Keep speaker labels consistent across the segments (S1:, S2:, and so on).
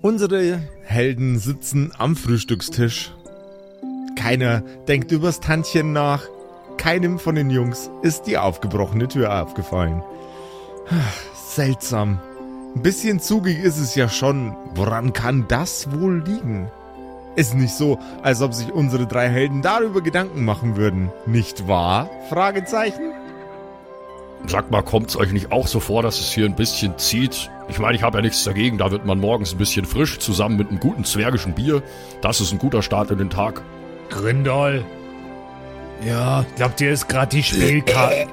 S1: Unsere Helden sitzen am Frühstückstisch. Keiner denkt übers Tantchen nach. Keinem von den Jungs ist die aufgebrochene Tür aufgefallen. Seltsam. Ein bisschen zugig ist es ja schon. Woran kann das wohl liegen? Ist nicht so, als ob sich unsere drei Helden darüber Gedanken machen würden. Nicht wahr? Fragezeichen?
S2: Sag mal, kommt's euch nicht auch so vor, dass es hier ein bisschen zieht? Ich meine, ich habe ja nichts dagegen, da wird man morgens ein bisschen frisch, zusammen mit einem guten zwergischen Bier. Das ist ein guter Start in den Tag.
S3: Grindol.
S4: Ja.
S3: Glaubt ihr, ist gerade die Spielkarte.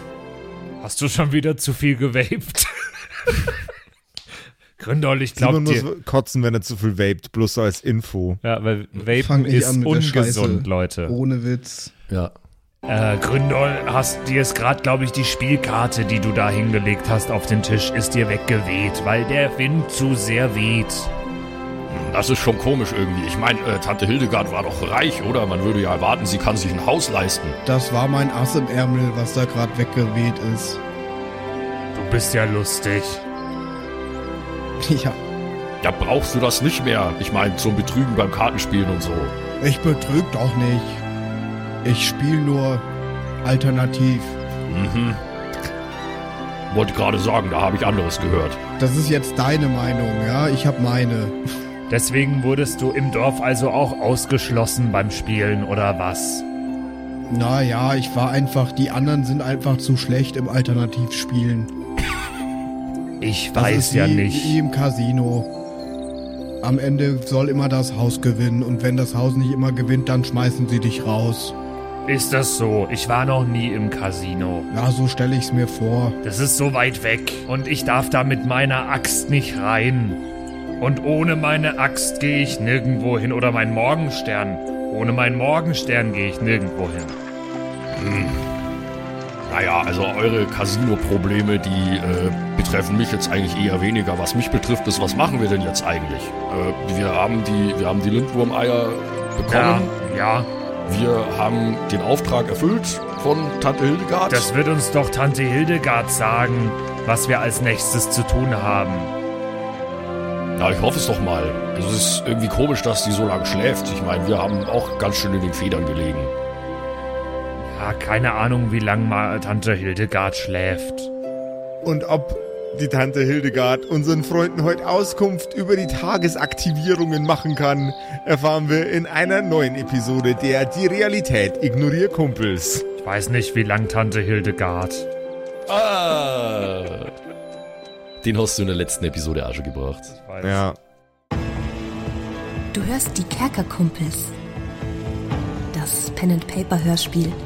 S3: Hast du schon wieder zu viel gewaped? Grindol, ich glaube
S1: muss
S3: dir.
S1: kotzen, wenn er zu viel vaped, bloß so als Info.
S3: Ja, weil Vapen ist
S4: an mit der
S3: ungesund. Leute.
S4: Ohne Witz.
S2: Ja.
S3: Äh, Gründol, hast dir ist gerade, glaube ich, die Spielkarte, die du da hingelegt hast auf den Tisch, ist dir weggeweht, weil der Wind zu sehr weht.
S2: Das ist schon komisch irgendwie. Ich meine, äh, Tante Hildegard war doch reich, oder? Man würde ja erwarten, sie kann sich ein Haus leisten.
S4: Das war mein Ass im Ärmel, was da gerade weggeweht ist.
S3: Du bist ja lustig.
S4: Ja,
S2: Ja, brauchst du das nicht mehr. Ich meine, zum Betrügen beim Kartenspielen und so.
S4: ich betrüg doch nicht. Ich spiele nur alternativ.
S2: Mhm. Wollte gerade sagen, da habe ich anderes gehört.
S4: Das ist jetzt deine Meinung, ja? Ich hab meine.
S3: Deswegen wurdest du im Dorf also auch ausgeschlossen beim Spielen, oder was?
S4: Naja, ich war einfach, die anderen sind einfach zu schlecht im Alternativspielen.
S3: Ich
S4: Das
S3: weiß
S4: ist
S3: ja
S4: wie,
S3: nicht.
S4: Wie im Casino. Am Ende soll immer das Haus gewinnen und wenn das Haus nicht immer gewinnt, dann schmeißen sie dich raus.
S3: Ist das so? Ich war noch nie im Casino.
S4: Ja, so stelle ich's mir vor.
S3: Das ist so weit weg und ich darf da mit meiner Axt nicht rein. Und ohne meine Axt gehe ich nirgendwo hin oder mein Morgenstern. Ohne meinen Morgenstern gehe ich nirgendwo hin.
S2: Naja, also eure Casino-Probleme, die äh, betreffen mich jetzt eigentlich eher weniger. Was mich betrifft, ist, was machen wir denn jetzt eigentlich? Äh, wir haben die, wir haben die Lindwurmeier
S3: Ja,
S2: bekommen.
S3: ja,
S2: Wir haben den Auftrag erfüllt von Tante Hildegard.
S3: das wird uns doch Tante Hildegard sagen, was wir als nächstes zu tun haben.
S2: Na, ich hoffe es doch mal. Also, es ist irgendwie komisch, dass die so lange schläft. Ich meine, wir haben auch ganz schön in den Federn gelegen.
S3: Ja, keine Ahnung, wie lang mal Tante Hildegard schläft.
S1: Und ob die Tante Hildegard unseren Freunden heute Auskunft über die Tagesaktivierungen machen kann, erfahren wir in einer neuen Episode der Die Realität ignorier Kumpels.
S3: Ich weiß nicht, wie lang Tante Hildegard.
S2: Ah. Den hast du in der letzten Episode schon gebracht.
S3: Ich weiß.
S1: Ja.
S5: Du hörst die Kerkerkumpels. Das Pen-and-Paper-Hörspiel. Die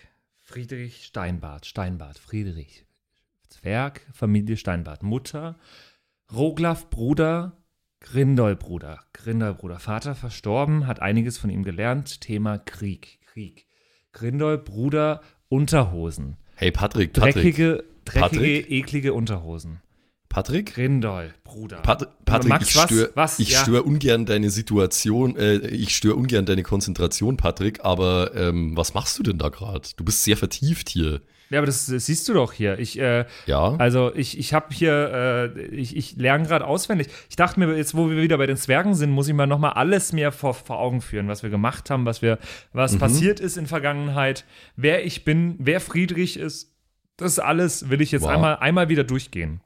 S3: Friedrich Steinbart, Steinbart, Friedrich. Zwerg, Familie Steinbart. Mutter, Roglaf Bruder, Grindol Bruder. Grindol Bruder. Vater verstorben, hat einiges von ihm gelernt. Thema Krieg, Krieg. Grindol Bruder, Unterhosen.
S2: Hey, Patrick, Patrick.
S3: Dreckige, dreckige,
S2: Patrick?
S3: eklige Unterhosen.
S2: Patrick?
S3: Grindol, Bruder.
S2: Pat Patrick,
S3: Max,
S2: ich
S3: was?
S2: störe
S3: Ja.
S2: stör ungern deine Situation, äh, ich störe ungern deine Konzentration, Patrick, aber ähm, was machst du denn da gerade? Du bist sehr vertieft hier.
S3: Ja, aber das, das siehst du doch hier. Ich, äh,
S2: Ja?
S3: Also ich, ich habe hier, äh, ich, ich lerne gerade auswendig. Ich dachte mir, jetzt wo wir wieder bei den Zwergen sind, muss ich mal nochmal alles mir vor, vor Augen führen, was wir gemacht haben, was wir, was passiert ist in Vergangenheit, wer ich bin, wer Friedrich ist. Das alles will ich jetzt
S2: Wow.
S3: einmal, einmal wieder durchgehen.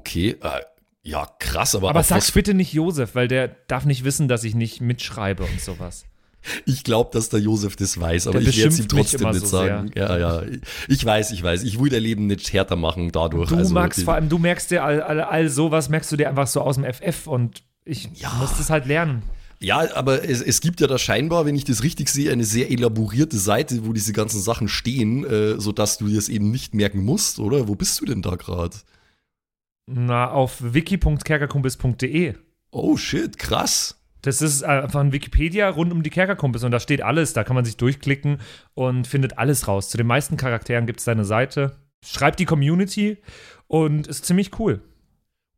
S2: Okay, äh, ja, krass, aber,
S3: Aber sag's bitte nicht Josef, weil der darf nicht wissen, dass ich nicht mitschreibe und sowas.
S2: ich glaube, dass der Josef das weiß, aber
S3: Der
S2: ich werde es ihm trotzdem nicht
S3: so
S2: sagen. Ja, ja, ich weiß, ich weiß. Ich will dein Leben nicht härter machen dadurch.
S3: Du
S2: also,
S3: magst vor allem, du merkst dir all, all, all sowas, merkst du dir einfach so aus dem FF und ich
S2: Ja.
S3: muss das halt lernen.
S2: Ja, aber es, es gibt ja da scheinbar, wenn ich das richtig sehe, eine sehr elaborierte Seite, wo diese ganzen Sachen stehen, äh, sodass du das eben nicht merken musst, oder? Wo bist du denn da gerade?
S3: Na, auf wiki.kerkerkumpels.de.
S2: Oh shit, krass.
S3: Das ist einfach ein Wikipedia rund um die Kerkerkumpels und da steht alles. Da kann man sich durchklicken und findet alles raus. Zu den meisten Charakteren gibt es eine Seite. Schreibt die Community und ist ziemlich cool.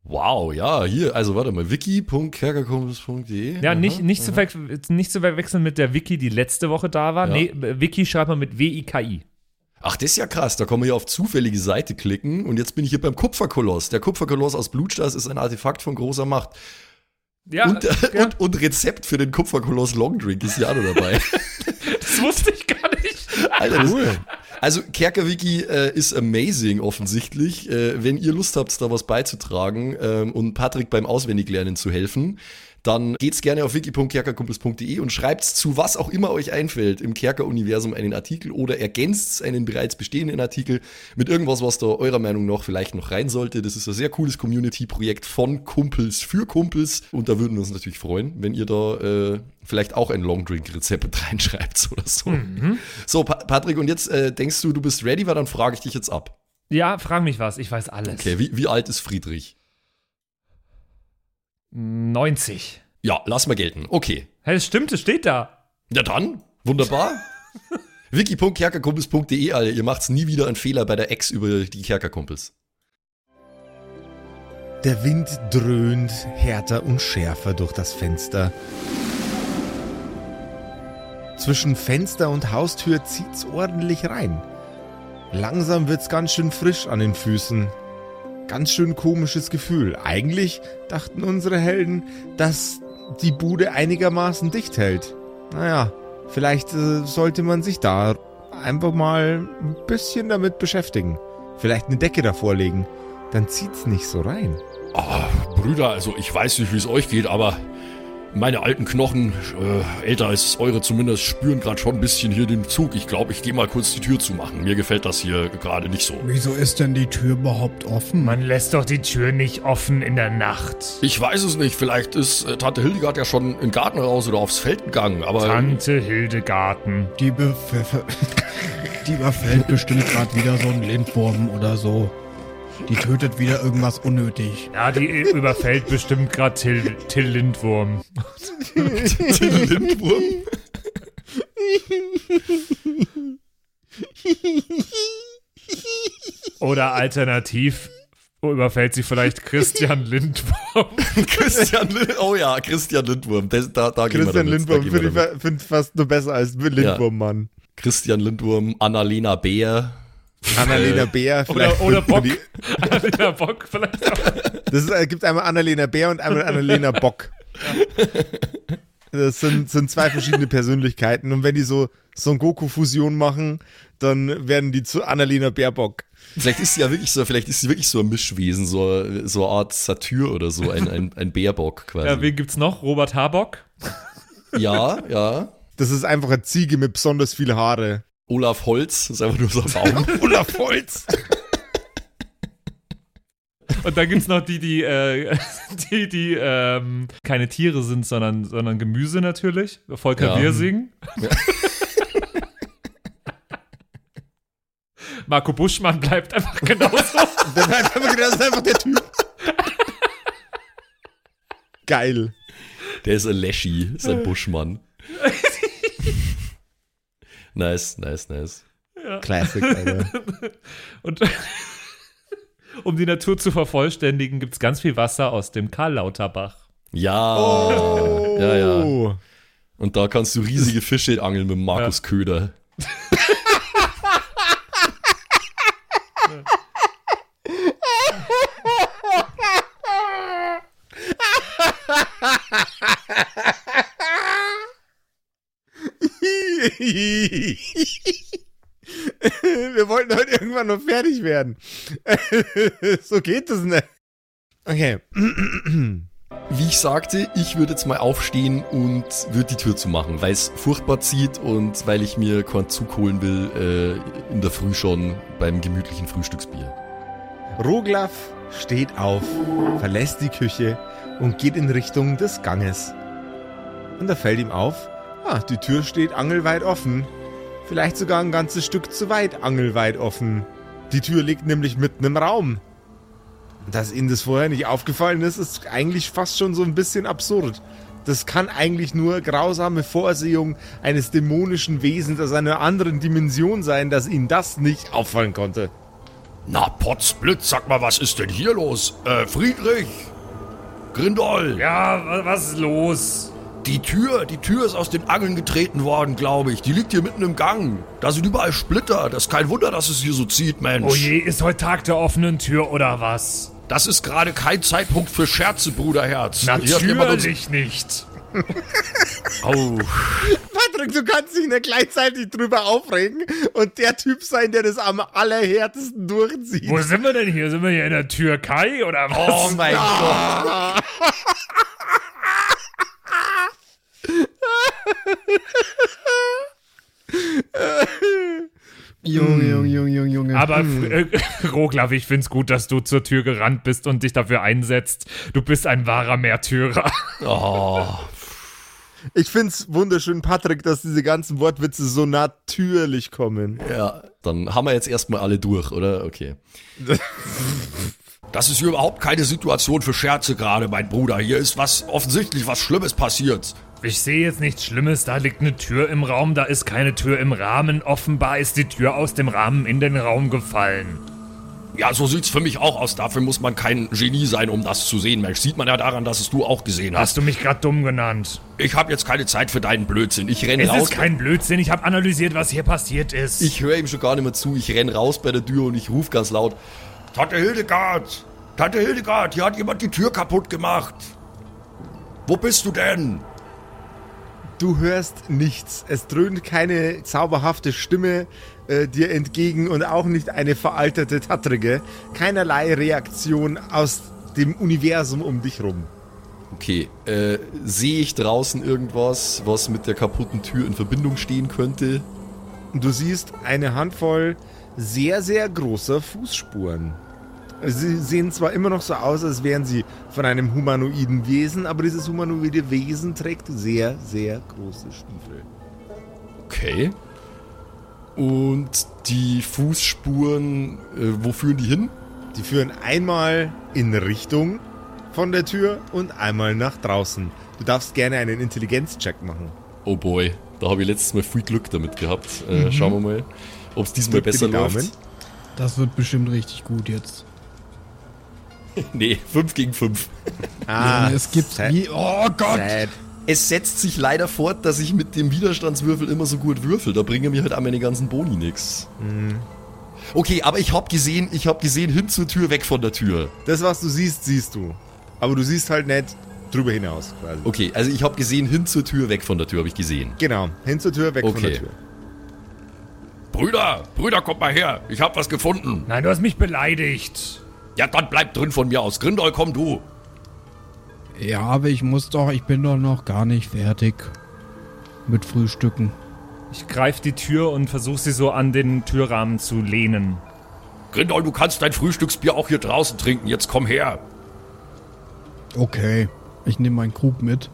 S2: Wow, ja, hier, also warte mal, wiki.kerkerkumpels.de.
S3: Ja,
S2: Aha,
S3: nicht, nicht, zu
S2: aha.
S3: nicht zu verwechseln mit der Wiki, die letzte Woche da war.
S2: Ja.
S3: Nee, Wiki schreibt man mit W-I-K-I.
S2: Ach, das ist ja krass. Da kann man hier auf zufällige Seite klicken und jetzt bin ich hier beim Kupferkoloss. Der Kupferkoloss aus Blutstars ist ein Artefakt von großer Macht.
S3: Ja,
S2: und,
S3: ja,
S2: und, und Rezept für den Kupferkoloss Longdrink ist ja auch noch dabei.
S3: das wusste ich gar nicht.
S2: Alter, das, also Kerkerwiki äh, ist amazing offensichtlich. Äh, wenn ihr Lust habt, da was beizutragen ähm, und Patrick beim Auswendiglernen zu helfen, dann geht's gerne auf wiki.kerkerkumpels.de und schreibt's zu was auch immer euch einfällt im Kerker-Universum einen Artikel oder ergänzt einen bereits bestehenden Artikel mit irgendwas, was da eurer Meinung nach vielleicht noch rein sollte. Das ist ein sehr cooles Community-Projekt von Kumpels für Kumpels und da würden wir uns natürlich freuen, wenn ihr da äh, vielleicht auch ein Longdrink-Rezept reinschreibt oder so. So, pa Patrick, und jetzt äh, denkst du, du bist ready, weil dann frage ich dich jetzt ab.
S3: Ja, frag mich was. Ich weiß alles.
S2: Okay, wie, wie alt ist Friedrich?
S3: 90.
S2: Ja, lass mal gelten. Okay.
S3: Hey, das stimmt, es steht da.
S2: Ja dann, wunderbar. wiki.kerkerkumpels.de, Alter. Ihr macht's nie wieder einen Fehler bei der Ex über die Kerkerkumpels.
S1: Der Wind dröhnt härter und schärfer durch das Fenster. Zwischen Fenster und Haustür zieht's ordentlich rein. Langsam wird's ganz schön frisch an den Füßen. Ganz schön komisches Gefühl. Eigentlich dachten unsere Helden, dass die Bude einigermaßen dicht hält. Naja, vielleicht äh, sollte man sich da einfach mal ein bisschen damit beschäftigen. Vielleicht eine Decke davor legen. Dann zieht's nicht so rein.
S2: Ah, Brüder, also ich weiß nicht, wie es euch geht, aber meine alten Knochen, äh, älter als eure zumindest, spüren gerade schon ein bisschen hier den Zug. Ich glaube, ich gehe mal kurz die Tür zumachen. Mir gefällt das hier gerade nicht so.
S4: Wieso ist denn die Tür überhaupt offen?
S3: Man lässt doch die Tür nicht offen in der Nacht.
S2: Ich weiß es nicht, vielleicht ist äh, Tante Hildegard ja schon in den Garten raus oder aufs Feld gegangen, aber
S3: Tante Hildegarten.
S4: Die, bef- die überfällt bestimmt gerade wieder so ein Lindwurm oder so. Die tötet wieder irgendwas unnötig.
S3: Ja, die überfällt bestimmt gerade Till, Till Lindwurm.
S2: Till Lindwurm.
S3: Oder alternativ überfällt sie vielleicht Christian Lindwurm.
S2: Christian Lindwurm. Oh ja, Christian Lindwurm. Das, da, da gehen wir
S1: Christian Lindwurm finde ich find fast nur besser als Lindwurm, Mann.
S2: Christian Lindwurm, Annalena Bär.
S1: Annalena Bär, vielleicht.
S3: Oder, oder Bock.
S1: die-
S3: Annalena Bock vielleicht auch.
S1: Das ist, äh, gibt einmal Annalena Bär und einmal Annalena Bock. Das sind, sind zwei verschiedene Persönlichkeiten und wenn die so Son Goku-Fusion machen, dann werden die zu Annalena Bärbock.
S2: Vielleicht ist sie ja wirklich so, vielleicht ist sie wirklich so ein Mischwesen, so, so eine Art Satyr oder so, ein, ein, ein Bärbock quasi.
S3: Ja, wen gibt's noch? Robert Habock?
S2: ja, ja.
S1: Das ist einfach eine Ziege mit besonders viel Haare.
S2: Olaf Holz, ist einfach nur so ein Baum.
S1: Olaf Holz.
S3: Und dann gibt's noch die, die, äh, die, die ähm, keine Tiere sind, sondern, sondern Gemüse natürlich. Volker
S2: Ja.
S3: Wirsing. Marco Buschmann bleibt einfach genauso.
S1: Das ist einfach, das ist einfach der Typ. Geil.
S2: Der ist ein Leschi, ist ein Buschmann. Nice, nice, nice.
S1: Classic, Alter.
S3: Und um die Natur zu vervollständigen, gibt's ganz viel Wasser aus dem Karl-Lauterbach.
S2: Ja,
S1: Oh.
S2: ja, ja. Und da kannst du riesige Fische angeln mit Markus Köder.
S1: Wir wollten heute irgendwann noch fertig werden. so geht es nicht. Okay.
S2: Wie ich sagte, ich würde jetzt mal aufstehen und würde die Tür zumachen, weil es furchtbar zieht und weil ich mir keinen Zug holen will äh, in der Früh schon beim gemütlichen Frühstücksbier.
S1: Roglaf steht auf, verlässt die Küche und geht in Richtung des Ganges. Und da fällt ihm auf, ah, die Tür steht angelweit offen. Vielleicht sogar ein ganzes Stück zu weit angelweit offen. Die Tür liegt nämlich mitten im Raum. Dass Ihnen das vorher nicht aufgefallen ist, ist eigentlich fast schon so ein bisschen absurd. Das kann eigentlich nur grausame Vorsehung eines dämonischen Wesens aus einer anderen Dimension sein, dass Ihnen das nicht auffallen konnte.
S2: Na, Potzblitz, sag mal, was ist denn hier los? Äh, Friedrich? Grindol?
S3: Ja, wa- was ist los?
S2: Die Tür, die Tür ist aus den Angeln getreten worden, glaube ich. Die liegt hier mitten im Gang. Da sind überall Splitter. Das ist kein Wunder, dass es hier so zieht, Mensch.
S3: Oh je, ist heute Tag der offenen Tür oder was?
S2: Das ist gerade kein Zeitpunkt für Scherze, Bruderherz.
S3: Natürlich nicht.
S2: Oh.
S1: Patrick, du kannst dich nicht gleichzeitig drüber aufregen und der Typ sein, der das am allerhärtesten durchzieht.
S3: Wo sind wir denn hier? Sind wir hier in der Türkei oder was?
S2: Oh mein Gott.
S4: Junge, Junge, Junge, Junge, Junge.
S3: Aber äh, Roglaf, ich find's gut, dass du zur Tür gerannt bist und dich dafür einsetzt. Du bist ein wahrer Märtyrer.
S2: Oh.
S1: Ich find's wunderschön, Patrick, dass diese ganzen Wortwitze so natürlich kommen.
S2: Ja, dann haben wir jetzt erstmal alle durch, oder? Okay. Das ist hier überhaupt keine Situation für Scherze gerade, mein Bruder. Hier ist was offensichtlich was Schlimmes passiert.
S3: Ich sehe jetzt nichts Schlimmes. Da liegt eine Tür im Raum, da ist keine Tür im Rahmen. Offenbar ist die Tür aus dem Rahmen in den Raum gefallen.
S2: Ja, so sieht's für mich auch aus. Dafür muss man kein Genie sein, um das zu sehen, Mensch. Sieht man ja daran, dass es du auch gesehen
S3: Hast
S2: hast.
S3: du mich gerade dumm genannt?
S2: Ich habe jetzt keine Zeit für deinen Blödsinn. Ich renn
S3: Es
S2: raus.
S3: ist kein Blödsinn. Ich habe analysiert, was hier passiert ist.
S2: ich höre ihm schon gar nicht mehr zu. Ich renn raus bei der Tür und ich rufe ganz laut. Tante Hildegard! Tante Hildegard, hier hat jemand die Tür kaputt gemacht. Wo bist du denn?
S1: Du hörst nichts. Es dröhnt keine zauberhafte Stimme äh, dir entgegen und auch nicht eine veraltete Tattrige. Keinerlei Reaktion aus dem Universum um dich rum.
S2: Okay, äh, sehe ich draußen irgendwas, was mit der kaputten Tür in Verbindung stehen könnte?
S1: Du siehst eine Handvoll sehr, sehr großer Fußspuren. Sie sehen zwar immer noch so aus, als wären sie von einem humanoiden Wesen, aber dieses humanoide Wesen trägt sehr, sehr große Stiefel.
S2: Okay. Und die Fußspuren, äh, wo führen die hin?
S1: Die führen einmal in Richtung von der Tür und einmal nach draußen. Du darfst gerne einen Intelligenzcheck machen.
S2: Oh boy, da habe ich letztes Mal viel Glück damit gehabt. Äh, Schauen wir mal, ob es diesmal besser läuft.
S4: Das wird bestimmt richtig gut jetzt.
S2: Nee, 5 gegen 5.
S1: Ah,
S4: es gibt wie. Oh Gott!
S1: sad.
S2: Es setzt sich leider fort, dass ich mit dem Widerstandswürfel immer so gut würfel. Da bringen mir halt auch meine ganzen Boni nix. Okay, aber ich hab gesehen, ich hab gesehen, hin zur Tür, weg von der Tür.
S1: Das, was du siehst, siehst du. Aber du siehst halt nicht drüber hinaus quasi.
S2: Okay, also ich hab gesehen, hin zur Tür, weg von der Tür, habe ich gesehen.
S1: Genau, hin zur Tür, weg von
S2: Okay.
S1: der Tür.
S2: Brüder, Brüder, kommt mal her. Ich hab was gefunden.
S3: Nein, du hast mich beleidigt.
S2: Ja, dann bleib drin von mir aus. Grindol, komm du.
S4: Ja, aber ich muss doch, ich bin doch noch gar nicht fertig mit Frühstücken.
S3: Ich greife die Tür und versuche sie so an den Türrahmen zu lehnen.
S2: Grindol, du kannst dein Frühstücksbier auch hier draußen trinken. Jetzt komm her.
S4: Okay, ich nehme meinen Krug mit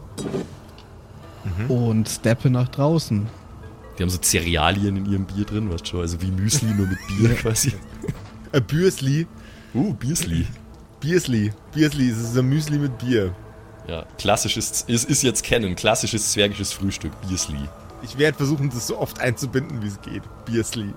S4: und steppe nach draußen.
S2: Die haben so Cerealien in ihrem Bier drin, weißt du schon? Also wie Müsli, nur mit Bier quasi.
S1: Ein Bürsli.
S2: Uh, Biersli.
S1: Biersli. Biersli, es ist ein Müsli mit Bier.
S2: Ja, klassisches, ist, ist jetzt kennen, klassisches zwergisches Frühstück, Biersli.
S1: Ich werde versuchen, das so oft einzubinden, wie es geht. Biersli.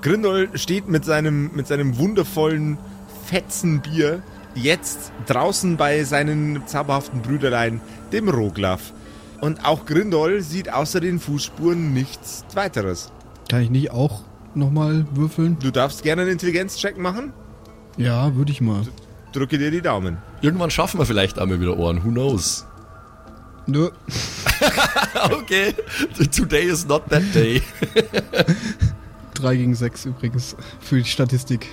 S1: Grindol steht mit seinem, mit seinem wundervollen Fetzenbier jetzt draußen bei seinen zauberhaften Brüderlein, dem Roglaf. Und auch Grindol sieht außer den Fußspuren nichts weiteres.
S4: Kann ich nicht auch nochmal würfeln?
S1: Du darfst gerne einen Intelligenzcheck machen.
S4: Ja, würde ich mal.
S1: Drücke dir die Daumen.
S2: Irgendwann schaffen wir vielleicht einmal wieder Ohren, who knows?
S4: Nö.
S2: Okay, today is not that day.
S4: 3 gegen 6 übrigens für die Statistik.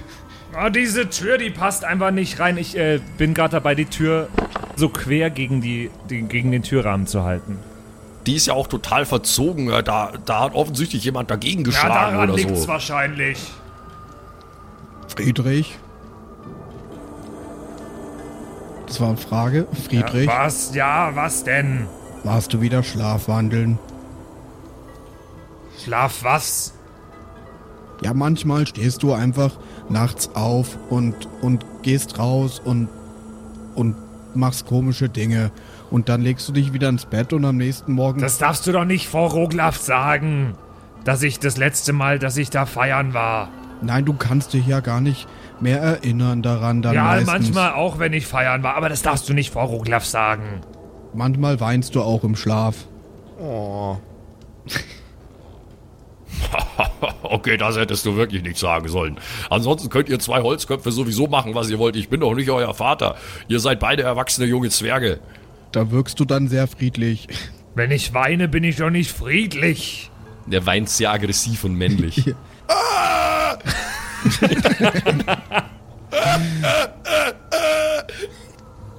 S3: Oh, diese Tür, die passt einfach nicht rein. Ich äh, bin gerade dabei, die Tür so quer gegen, die, die, gegen den Türrahmen zu halten.
S2: Die ist ja auch total verzogen. ja, Da, da hat offensichtlich jemand dagegen
S3: Ja,
S2: geschlagen
S3: daran
S2: oder
S3: liegt's
S2: so.
S3: wahrscheinlich.
S4: Friedrich? Das war eine Frage. Friedrich,
S3: Was? Ja, was denn?
S4: warst du wieder schlafwandeln?
S3: Schlaf was?
S4: Ja, manchmal stehst du einfach nachts auf und, und gehst raus und, und machst komische Dinge. Und dann legst du dich wieder ins Bett und am nächsten Morgen.
S3: Das darfst du doch nicht vor Roglaf sagen, dass ich das letzte Mal, dass ich da feiern war.
S4: Nein, du kannst dich ja gar nicht mehr erinnern daran. Dann
S3: ja,
S4: meistens.
S3: manchmal auch, wenn ich feiern war, aber das darfst du nicht vor Roglaf sagen.
S4: Manchmal weinst du auch im Schlaf.
S1: Oh.
S2: okay, das hättest du wirklich nicht sagen sollen. Ansonsten könnt ihr zwei Holzköpfe sowieso machen, was ihr wollt. Ich bin doch nicht euer Vater. Ihr seid beide erwachsene junge Zwerge.
S4: Da wirkst du dann sehr friedlich.
S3: Wenn ich weine, bin ich doch nicht friedlich.
S2: Der weint sehr aggressiv und männlich.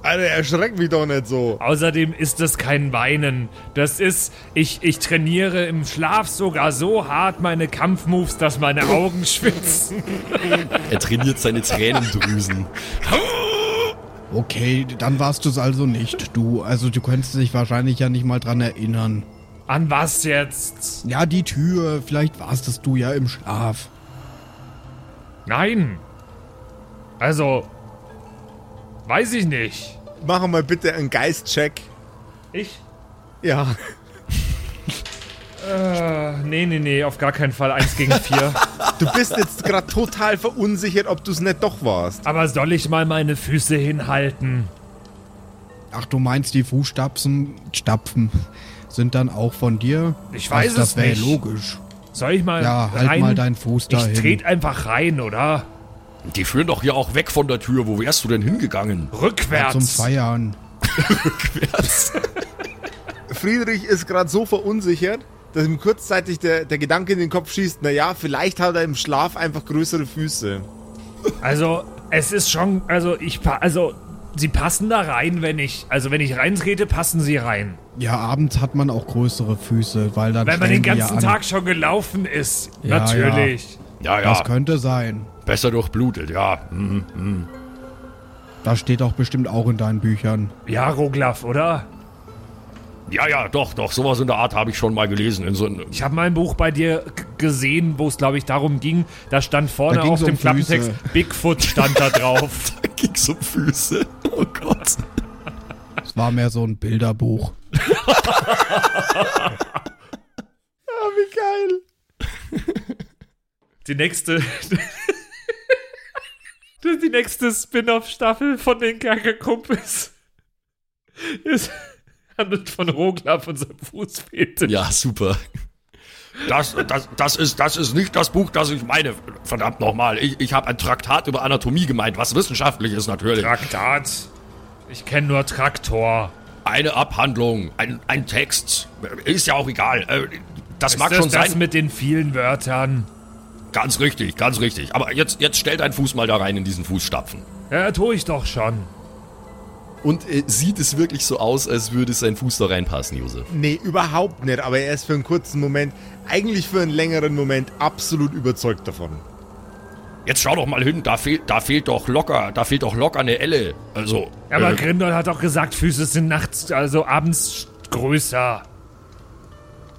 S1: Alter, erschreck mich doch nicht so.
S3: Außerdem ist das kein Weinen. Das ist, ich, ich trainiere im Schlaf sogar so hart meine Kampfmoves, dass meine Augen schwitzen.
S2: er trainiert seine Tränendrüsen.
S4: Okay, dann warst du es also nicht, du. Also du könntest dich wahrscheinlich ja nicht mal dran erinnern.
S3: An was jetzt?
S4: Ja, die Tür. Vielleicht warst es du ja im Schlaf.
S3: Nein. Also, weiß ich nicht.
S1: Mach mal bitte einen Geistcheck.
S3: Ich?
S1: Ja.
S3: Äh, nee, nee, nee, auf gar keinen Fall. Eins gegen vier.
S1: Du bist jetzt gerade total verunsichert, ob du es nicht doch warst.
S3: Aber soll ich mal meine Füße hinhalten?
S4: Ach, du meinst, die Fußstapfen Stapfen sind dann auch von dir?
S3: Ich weiß
S4: das
S3: es
S4: wäre
S3: nicht.
S4: logisch.
S3: Soll ich mal
S4: Ja, halt
S3: rein?
S4: mal deinen Fuß dahin.
S3: Ich tret einfach rein, oder?
S2: Die führen doch hier auch weg von der Tür. Wo wärst du denn hingegangen?
S3: Rückwärts.
S4: Zum Feiern.
S1: Friedrich ist gerade so verunsichert, dass ihm kurzzeitig der, der Gedanke in den Kopf schießt, naja, vielleicht hat er im Schlaf einfach größere Füße.
S3: Also, es ist schon, also ich, also, sie passen da rein, wenn ich, also wenn ich reintrete, passen sie rein.
S4: Ja, abends hat man auch größere Füße, weil dann
S3: Wenn man den ganzen
S4: ja an.
S3: Tag schon gelaufen ist.
S4: Ja,
S3: Natürlich.
S2: Ja, ja.
S4: Das könnte sein.
S2: Besser durchblutet, ja. Mhm.
S4: Das steht auch bestimmt auch in deinen Büchern.
S3: Ja, Roglaf, oder?
S2: Ja, ja, doch, doch. Sowas in der Art habe ich schon mal gelesen. In so
S3: Ich habe mal ein Buch bei dir gesehen, wo es, glaube ich, darum ging. Da stand vorne
S4: Da
S3: auf dem
S4: um
S3: Klappentext
S4: Füße.
S3: Bigfoot stand da drauf.
S2: da ging's um Füße. Oh Gott.
S4: Es war mehr so ein Bilderbuch.
S1: Ah, wie geil.
S3: Die nächste. Die nächste Spin-off-Staffel von den Kerkerkumpels. Ist handelt von Roglaf und seinem Fußfetisch.
S2: Ja, super. Das, das, das, ist, das ist nicht das Buch, das ich meine. Verdammt nochmal. Ich, ich habe ein Traktat über Anatomie gemeint, was wissenschaftlich ist natürlich.
S3: Traktat. Ich kenne nur Traktor.
S2: Eine Abhandlung, ein, ein Text. Ist ja auch egal. Äh, Das mag
S3: ist
S2: schon
S3: das das
S2: sein.
S3: mit den vielen Wörtern?
S2: Ganz richtig, ganz richtig. Aber jetzt, jetzt stell deinen Fuß mal da rein in diesen Fußstapfen.
S3: Ja, tue ich doch schon.
S2: Und äh, sieht es wirklich so aus, als würde sein Fuß da reinpassen, Josef?
S1: Nee, überhaupt nicht, aber er ist für einen kurzen Moment, eigentlich für einen längeren Moment, absolut überzeugt davon.
S2: Jetzt schau doch mal hin, da fehlt, da fehlt doch locker, da fehlt doch locker eine Elle. Also,
S3: Aber
S2: äh,
S3: Grindol hat doch gesagt, Füße sind nachts, also abends größer.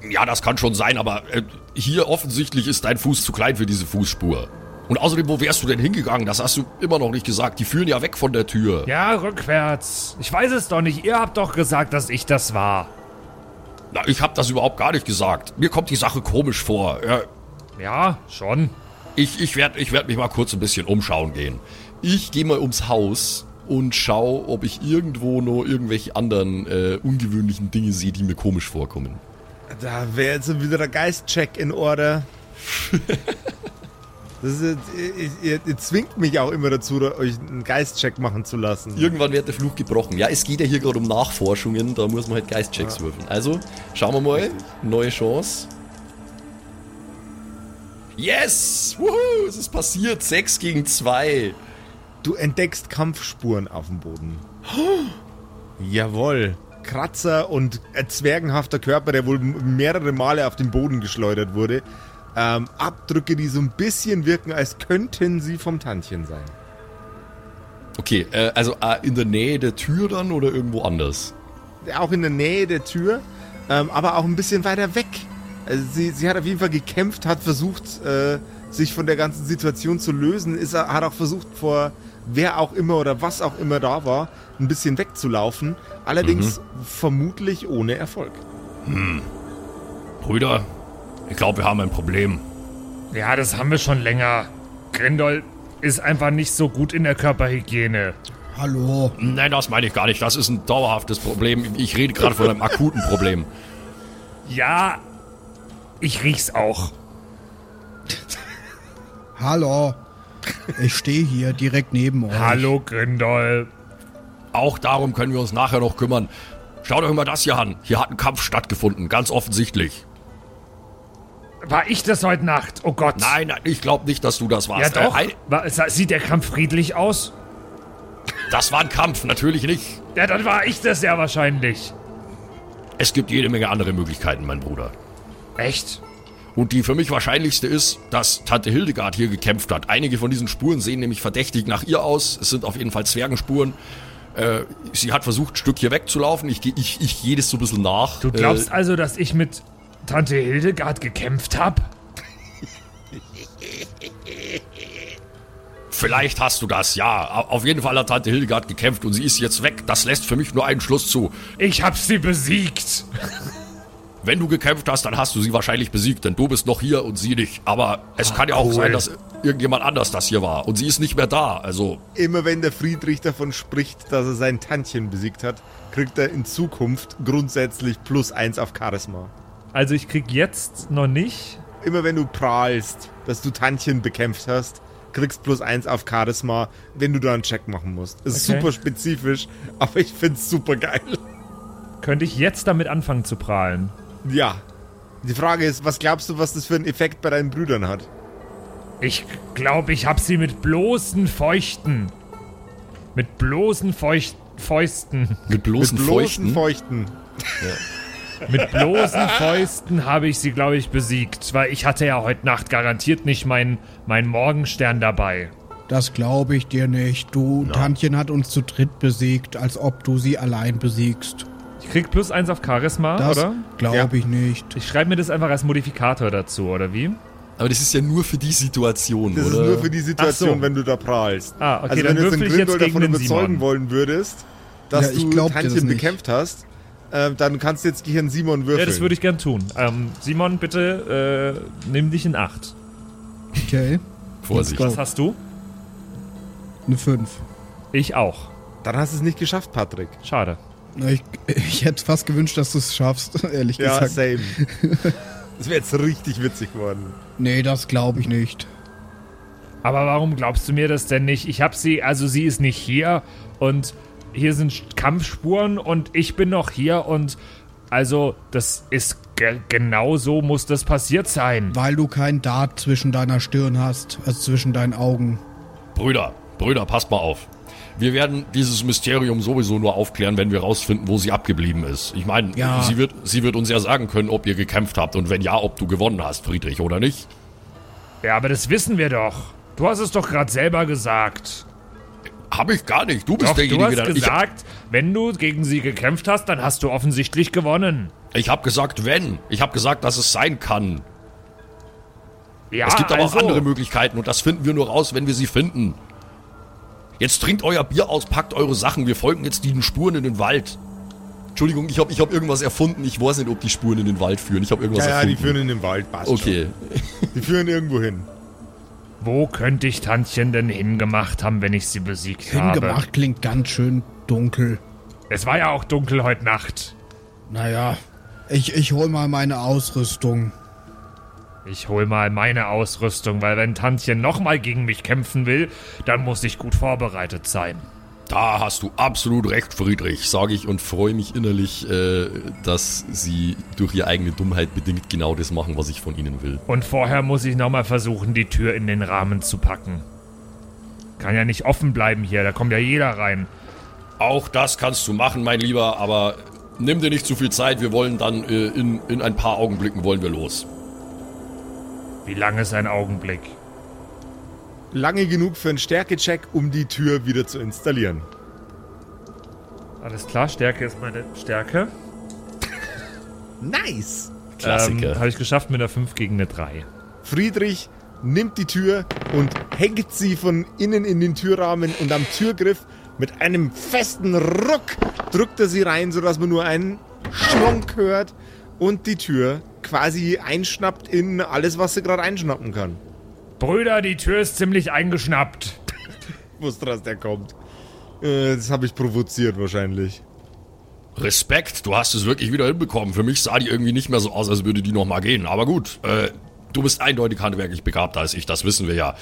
S2: ja, das kann schon sein, aber äh, hier offensichtlich ist dein Fuß zu klein für diese Fußspur. Und außerdem, wo wärst du denn hingegangen? Das hast du immer noch nicht gesagt. Die führen ja weg von der Tür.
S3: Ja, rückwärts. Ich weiß es doch nicht. Ihr habt doch gesagt, dass ich das war.
S2: Na, ich habe das überhaupt gar nicht gesagt. Mir kommt die Sache komisch vor. Ja,
S3: Ja, schon.
S2: ich ich werde ich werd mich mal kurz ein bisschen umschauen gehen. Ich gehe mal ums Haus und schau, ob ich irgendwo noch irgendwelche anderen äh, ungewöhnlichen Dinge sehe, die mir komisch vorkommen.
S1: Da wäre jetzt wieder der Geistcheck in Order. Das ist, ihr, ihr, zwingt mich auch immer dazu, euch einen Geistcheck machen zu lassen.
S2: Irgendwann wird der Fluch gebrochen. Ja, es geht ja hier gerade um Nachforschungen, da muss man halt Geistchecks würfeln. Also, schauen wir mal. Neue Chance. Yes! Wuhu! Es ist passiert. 6 gegen 2.
S1: Du entdeckst Kampfspuren auf dem Boden. Jawohl. Kratzer und zwergenhafter Körper, der wohl mehrere Male auf den Boden geschleudert wurde. Ähm, Abdrücke, die so ein bisschen wirken, als könnten sie vom Tantchen sein.
S2: Okay, äh, also äh, in der Nähe der Tür dann oder irgendwo anders?
S1: Auch in der Nähe der Tür, ähm, aber auch ein bisschen weiter weg. Also sie, sie hat auf jeden Fall gekämpft, hat versucht, äh, sich von der ganzen Situation zu lösen, ist er, hat auch versucht, vor wer auch immer oder was auch immer da war, ein bisschen wegzulaufen. Allerdings vermutlich ohne Erfolg.
S2: Brüder, ich glaube, wir haben ein Problem.
S3: Ja, das haben wir schon länger. Grindol ist einfach nicht so gut in der Körperhygiene.
S4: Hallo.
S2: Nein, das meine ich gar nicht. Das ist ein dauerhaftes Problem. Ich rede gerade von einem akuten Problem.
S3: Ja, ich riech's auch.
S4: Hallo. Ich stehe hier direkt neben euch.
S3: Hallo, Grindol.
S2: Auch darum können wir uns nachher noch kümmern. Schaut euch mal das hier an. Hier hat ein Kampf stattgefunden, ganz offensichtlich.
S3: War ich das heute Nacht? Oh Gott.
S2: Nein, nein, ich glaube nicht, dass du das
S3: Ja
S2: warst.
S3: doch.
S2: Äh,
S3: War, sieht der Kampf friedlich aus?
S2: das war ein Kampf, natürlich nicht.
S3: Ja, dann war ich das ja wahrscheinlich.
S2: Es gibt jede Menge andere Möglichkeiten, mein Bruder.
S3: Echt?
S2: Und die für mich wahrscheinlichste ist, dass Tante Hildegard hier gekämpft hat. Einige von diesen Spuren sehen nämlich verdächtig nach ihr aus. Es sind auf jeden Fall Zwergenspuren. Äh, sie hat versucht, ein Stück hier wegzulaufen. Ich, ich, ich gehe das so ein bisschen nach.
S3: Du glaubst
S2: Äh,
S3: also, dass ich mit Tante Hildegard gekämpft hab?
S2: vielleicht hast du das, ja. Au- Auf jeden Fall hat Tante Hildegard gekämpft und sie ist jetzt weg. Das lässt für mich nur einen Schluss zu.
S3: Ich hab sie besiegt.
S2: Wenn du gekämpft hast, dann hast du sie wahrscheinlich besiegt, denn du bist noch hier und sie nicht. Aber es
S3: Ah,
S2: kann ja auch
S3: cool.
S2: sein, dass irgendjemand anders das hier war. Und sie ist nicht mehr da. Also,
S1: Immer wenn der Friedrich davon spricht, dass er sein Tantchen besiegt hat, kriegt er in Zukunft grundsätzlich plus eins auf Charisma.
S3: Also ich krieg jetzt noch nicht.
S1: Immer wenn du prahlst, dass du Tantchen bekämpft hast, kriegst plus eins auf Charisma, wenn du da einen Check machen musst. Ist
S3: Okay.
S1: super spezifisch, aber ich find's super geil.
S3: Könnte ich jetzt damit anfangen zu prahlen?
S1: Ja. Die Frage ist, was glaubst du, was das für einen Effekt bei deinen Brüdern hat?
S3: Ich glaube, ich hab sie mit bloßen Feuchten. Mit bloßen Feucht Fäusten.
S2: mit bloßen
S1: Mit bloßen
S2: Feuchten.
S1: Feuchten.
S3: Mit bloßen Fäusten habe ich sie, glaube ich, besiegt. Weil ich hatte ja heute Nacht garantiert nicht meinen mein Morgenstern dabei.
S4: Das glaube ich dir nicht. Du, Tantchen hat uns zu dritt besiegt, als ob du sie allein besiegst.
S3: Ich krieg plus eins auf Charisma,
S4: Das
S3: oder?
S4: glaube
S1: Ja.
S4: ich nicht.
S3: Ich schreibe mir das einfach als Modifikator dazu, oder wie?
S6: Aber das ist ja nur für die Situation,
S1: Das
S6: oder?
S1: ist nur für die Situation,
S3: so.
S1: wenn du da prahlst.
S3: Ah, okay,
S1: also
S3: dann
S1: wenn du jetzt
S3: jetzt
S1: Grindel davon überzeugen
S3: Simon.
S1: wollen würdest, dass
S4: Ja, ich
S1: du
S4: das
S1: Tantchen
S4: nicht.
S1: bekämpft hast, äh, dann kannst du jetzt gegen Simon würfeln.
S3: Ja, das würde ich gern tun. Ähm, Simon, bitte äh, nimm dich in Acht.
S4: Okay.
S6: Vorsicht.
S3: Was hast du?
S4: Eine 5.
S3: Ich auch.
S1: Dann hast du es nicht geschafft, Patrick.
S3: Schade.
S4: Na, Ich, ich hätte fast gewünscht, dass du es schaffst, ehrlich
S1: Ja,
S4: gesagt.
S1: same. Das wäre jetzt richtig witzig geworden.
S4: Nee, das glaube ich nicht.
S3: Aber warum glaubst du mir das denn nicht? Ich habe sie, also sie ist nicht hier und hier sind Kampfspuren und ich bin noch hier und also das ist ge genau so muss das passiert sein.
S4: Weil du kein Dart zwischen deiner Stirn hast, also zwischen deinen Augen.
S2: Brüder, Brüder, passt mal auf. Wir werden dieses Mysterium sowieso nur aufklären, wenn wir rausfinden, wo sie abgeblieben ist. Ich meine,
S4: Ja.
S2: sie, wird, sie wird uns ja sagen können, ob ihr gekämpft habt und wenn ja, ob du gewonnen hast, Friedrich, oder nicht.
S3: Ja, aber das wissen wir doch. Du hast es doch gerade selber gesagt.
S2: Hab ich gar nicht. Du bist
S3: Doch, du
S2: derjenige,
S3: hast
S2: der. Ich,
S3: gesagt, wenn du gegen sie gekämpft hast, dann hast du offensichtlich gewonnen.
S2: ich habe gesagt, wenn. Ich habe gesagt, dass es sein kann.
S3: Ja,
S2: es gibt aber
S3: also,
S2: auch andere Möglichkeiten und das finden wir nur raus, wenn wir sie finden. Jetzt trinkt euer Bier aus, packt eure Sachen. Wir folgen jetzt diesen Spuren in den Wald.
S6: Entschuldigung, ich habe ich hab irgendwas erfunden. Ich weiß nicht, ob die Spuren in den Wald führen. Ich habe irgendwas
S1: Ja, ja, die
S6: erfunden.
S1: führen in den Wald, passt
S6: okay.
S1: schon. Die führen irgendwo hin.
S3: Wo könnte ich Tantchen denn hingemacht haben, wenn ich sie besiegt habe?
S4: Hingemacht klingt ganz schön dunkel.
S3: Es war ja auch dunkel heute Nacht.
S4: Naja, ich, ich hol mal meine Ausrüstung.
S3: Ich hol mal meine Ausrüstung, weil wenn Tantchen nochmal gegen mich kämpfen will, dann muss ich gut vorbereitet sein.
S2: Da hast du absolut recht, Friedrich.
S6: Sage ich und freue mich innerlich, äh, dass sie durch ihre eigene Dummheit bedingt genau das machen, was ich von ihnen will.
S3: Und vorher muss ich nochmal versuchen, die Tür in den Rahmen zu packen. Kann ja nicht offen bleiben hier, da kommt ja jeder rein.
S2: Auch das kannst du machen, mein Lieber, aber nimm dir nicht zu viel Zeit. Wir wollen dann äh, in, in ein paar Augenblicken wollen wir los.
S3: Wie lang ist ein Augenblick?
S1: Lange genug für einen Stärkecheck, um die Tür wieder zu installieren.
S3: Alles klar, Stärke ist meine Stärke.
S1: Nice!
S6: Klassiker.
S3: Ähm, Habe ich geschafft mit einer 5 gegen eine 3.
S1: Friedrich nimmt die Tür und hängt sie von innen in den Türrahmen und am Türgriff mit einem festen Ruck drückt er sie rein, sodass man nur einen Schlonk hört und die Tür quasi einschnappt in alles, was sie gerade einschnappen kann.
S3: Brüder, die Tür ist ziemlich eingeschnappt.
S1: Ich wusste, dass der kommt. Äh, das habe ich provoziert wahrscheinlich.
S7: Respekt, du hast es wirklich wieder hinbekommen. Für mich sah die irgendwie nicht mehr so aus, als würde die noch mal gehen. Aber gut, äh, du bist eindeutig handwerklich begabter als ich, das wissen wir ja.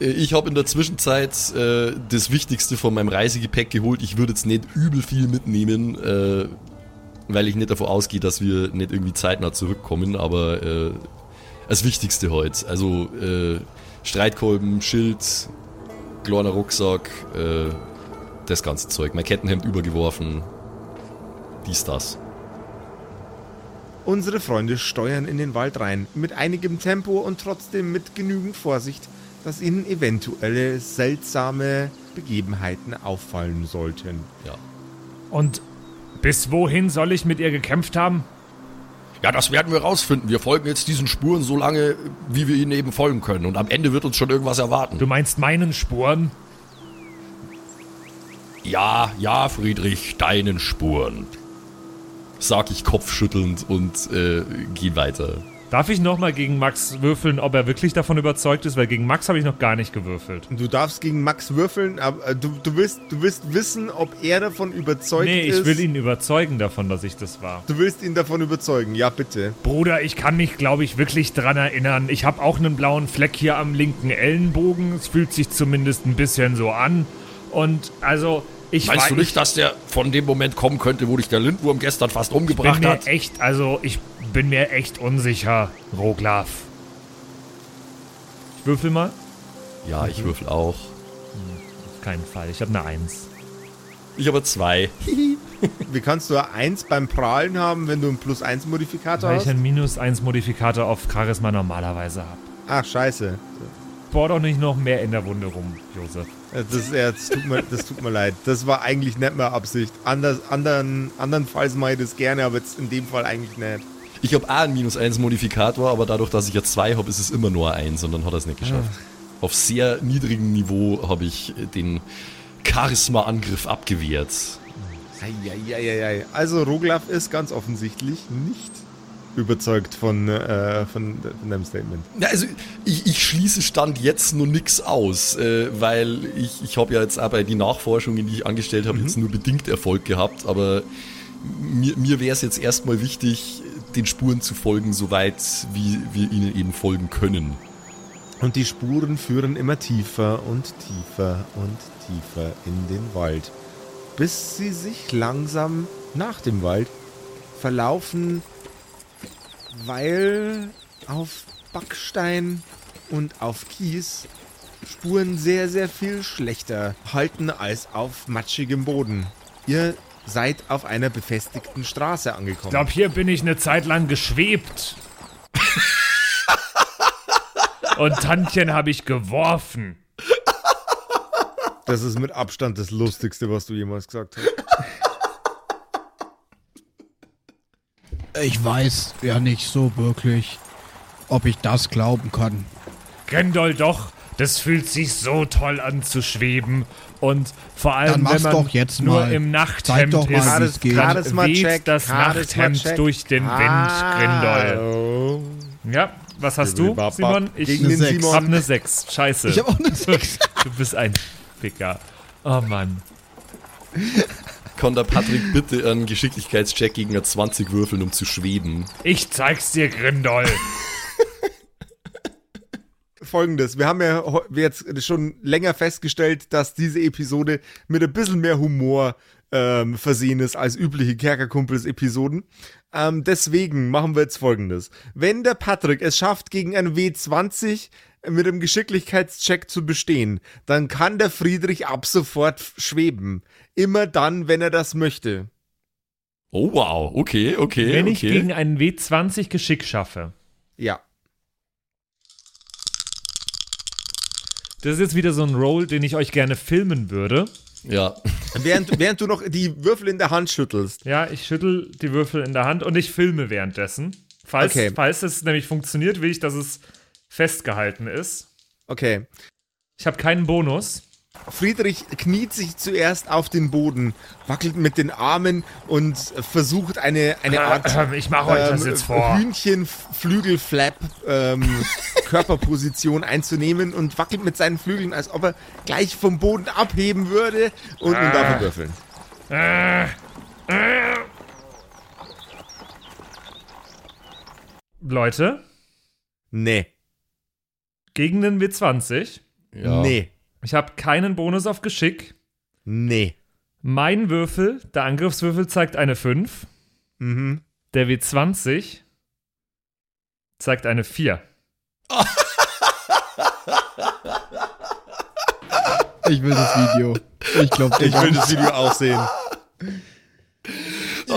S2: Äh, Ich habe in der Zwischenzeit äh, das Wichtigste von meinem Reisegepäck geholt. Ich würde jetzt nicht übel viel mitnehmen, äh, weil ich nicht davon ausgehe, dass wir nicht irgendwie zeitnah zurückkommen. Aber äh, das Wichtigste heute. Also äh, Streitkolben, Schild, kleiner Rucksack, äh, das ganze Zeug. Mein Kettenhemd übergeworfen. Dies, das.
S1: Unsere Freunde steuern in den Wald rein, mit einigem Tempo und trotzdem mit genügend Vorsicht, dass ihnen eventuelle seltsame Begebenheiten auffallen sollten.
S2: Ja.
S3: Und bis wohin soll ich mit ihr gekämpft haben?
S7: Ja, das werden wir rausfinden. Wir folgen jetzt diesen Spuren so lange, wie wir ihnen eben folgen können. Und am Ende wird uns schon irgendwas erwarten.
S3: Du meinst meinen Spuren?
S7: Ja, ja, Friedrich, deinen Spuren.
S2: Sag ich kopfschüttelnd und äh, geh weiter.
S3: Darf ich nochmal gegen Max würfeln, ob er wirklich davon überzeugt ist? Weil gegen Max habe ich noch gar nicht gewürfelt.
S1: Du darfst gegen Max würfeln, aber äh, du, du, willst, du willst wissen, ob er davon überzeugt
S3: Nee,
S1: ist.
S3: ich will ihn überzeugen davon, dass ich das war.
S1: Du willst ihn davon überzeugen, ja bitte.
S3: Bruder, ich kann mich, glaube ich, wirklich dran erinnern. Ich habe auch einen blauen Fleck hier am linken Ellenbogen. Es fühlt sich zumindest ein bisschen so an. Und also, ich
S7: Meinst
S3: war,
S7: du nicht, dass der von dem Moment kommen könnte, wo dich der Lindwurm gestern fast
S3: ich bin
S7: umgebracht
S3: mir
S7: hat?
S3: echt, also ich bin mir echt unsicher, Roglaf. Ich würfel mal.
S2: Ja, ich würfel auch.
S3: Auf keinen Fall. Ich habe eine Eins.
S2: Ich aber zwei.
S1: Wie kannst du eine 1 beim Prahlen haben, wenn du einen Plus 1 Modifikator
S3: Weil ich
S1: hast?
S3: einen Minus 1 Modifikator auf Charisma normalerweise habe.
S1: Ach, scheiße.
S3: Bohr doch nicht noch mehr in der Wunde rum, Josef.
S1: Äh, Das, ja, das, tut mir, das tut mir leid. Das war eigentlich nicht mehr Absicht. Anders, anderen, andernfalls mache ich das gerne, aber jetzt in dem Fall eigentlich nicht.
S2: Ich habe auch einen minus 1 Modifikator, aber dadurch, dass ich jetzt zwei habe, ist es immer nur eins und dann hat er es nicht geschafft. Auf sehr niedrigem Niveau habe ich äh, den Charisma-Angriff abgewehrt.
S1: Eieieiei. Also Roglaf ist ganz offensichtlich nicht überzeugt von, äh, von, von deinem Statement.
S2: Ja, also ich, ich schließe Stand jetzt nur nix aus, äh, weil ich, ich habe ja jetzt auch bei die Nachforschungen, die ich angestellt habe, jetzt nur bedingt Erfolg gehabt, aber mir, mir wäre es jetzt erstmal wichtig, den Spuren zu folgen, soweit wie wir ihnen eben folgen können.
S1: Und die Spuren führen immer tiefer und tiefer und tiefer in den Wald, bis sie sich langsam nach dem Wald verlaufen, weil auf Backstein und auf Kies Spuren sehr, sehr viel schlechter halten als auf matschigem Boden. Ihr seid auf einer befestigten Straße angekommen.
S3: Ich glaube, hier bin ich eine Zeit lang geschwebt. Und Tantchen habe ich geworfen.
S1: das ist mit Abstand das Lustigste, was du jemals gesagt hast.
S4: Ich weiß ja nicht so wirklich, ob ich das glauben kann.
S3: Grendol doch, das fühlt sich so toll an zu schweben. Und vor allem, wenn man
S4: doch jetzt
S3: nur
S4: mal.
S3: im Nachthemd
S4: doch mal,
S3: ist,
S4: wie
S1: Charis-
S4: es geht.
S3: dann
S1: Charisma-Check,
S3: weht das. Nachthemd durch den Wind, Grindol.
S1: Hallo.
S3: Ja, was hast du. Simon? Ich
S1: Gegen
S4: Eine
S1: den
S4: Sechs.
S1: Simon.
S3: hab eine 6. Scheiße.
S4: Ich habe auch eine 6.
S3: Du bist ein Ficker. Oh Mann.
S2: Kann der Patrick bitte einen Geschicklichkeitscheck gegen eine 20 würfeln, um zu schweben?
S3: Ich zeig's dir, Grindol.
S1: Folgendes, wir haben ja jetzt schon länger festgestellt, dass diese Episode mit ein bisschen mehr Humor ähm, versehen ist als übliche Kerkerkumpels-Episoden. Ähm, deswegen machen wir jetzt folgendes. Wenn der Patrick es schafft, gegen einen W20 mit einem Geschicklichkeitscheck zu bestehen, dann kann der Friedrich ab sofort schweben. Immer dann, wenn er das möchte.
S2: Oh wow, okay, okay,
S3: Wenn ich
S2: okay.
S3: gegen einen W20 Geschick schaffe.
S1: Ja.
S3: Das ist jetzt wieder so ein Roll, den ich euch gerne filmen würde.
S2: Ja,
S1: Während, während du noch die Würfel in der Hand schüttelst.
S3: Ja, ich schüttel die Würfel in der Hand und ich filme währenddessen. Falls,
S1: Okay.
S3: falls es nämlich funktioniert, will ich, dass es festgehalten ist.
S1: Okay.
S3: Ich habe keinen Bonus.
S1: Friedrich kniet sich zuerst auf den Boden, wackelt mit den Armen und versucht eine, eine Art
S3: Ähm, ich mache euch das jetzt vor.
S1: Hühnchenflügelflap ähm, Körperposition einzunehmen und wackelt mit seinen Flügeln, als ob er gleich vom Boden abheben würde und nun darf er würfeln.
S3: Leute,
S1: Nee.
S3: gegen den W20.
S2: Ja.
S1: Nee.
S3: Ich habe keinen Bonus auf Geschick.
S1: Nee.
S3: Mein Würfel, der Angriffswürfel, zeigt eine 5.
S1: Mhm.
S3: Der W20 zeigt eine 4.
S4: Ich will das Video. Ich glaube,
S1: Ich will das Video auch sehen.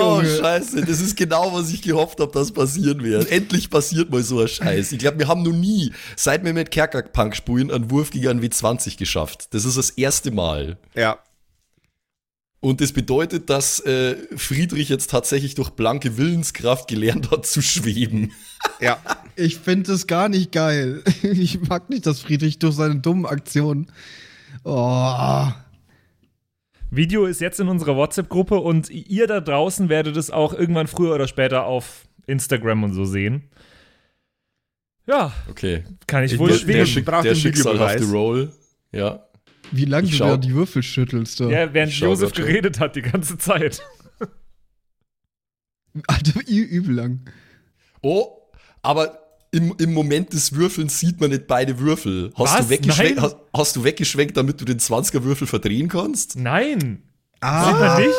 S2: Oh, scheiße. Das ist genau, was ich gehofft habe, dass passieren wird. Endlich passiert mal so ein Scheiß. Ich glaube, wir haben noch nie, seit wir mit Kerkerpunk spielen, einen Wurf gegen einen W20 geschafft. Das ist das erste Mal.
S1: Ja.
S2: Und das bedeutet, dass äh, Friedrich jetzt tatsächlich durch blanke Willenskraft gelernt hat zu schweben.
S1: Ja.
S4: Ich finde es gar nicht geil. Ich mag nicht, dass Friedrich durch seine dummen Aktionen. Oh.
S3: Video ist jetzt in unserer WhatsApp-Gruppe und ihr da draußen werdet es auch irgendwann früher oder später auf Instagram und so sehen. Ja,
S2: Okay.
S3: kann ich
S1: Ich
S3: wohl schweben.
S1: der
S2: Schick, der schicksalhafte. Roll. Ja.
S4: Wie lange du da die Würfel schüttelst. Du.
S3: Ja, während Josef geredet hat die ganze Zeit.
S4: Alter, übel lang.
S2: Oh, aber im, im Moment des Würfelns sieht man nicht beide Würfel. Hast,
S3: Was?
S2: du weggeschwenkt,
S3: Nein.
S2: hast, hast du weggeschwenkt, damit du den 20er-Würfel verdrehen kannst?
S3: Nein.
S4: Ah.
S3: Sieht man nicht?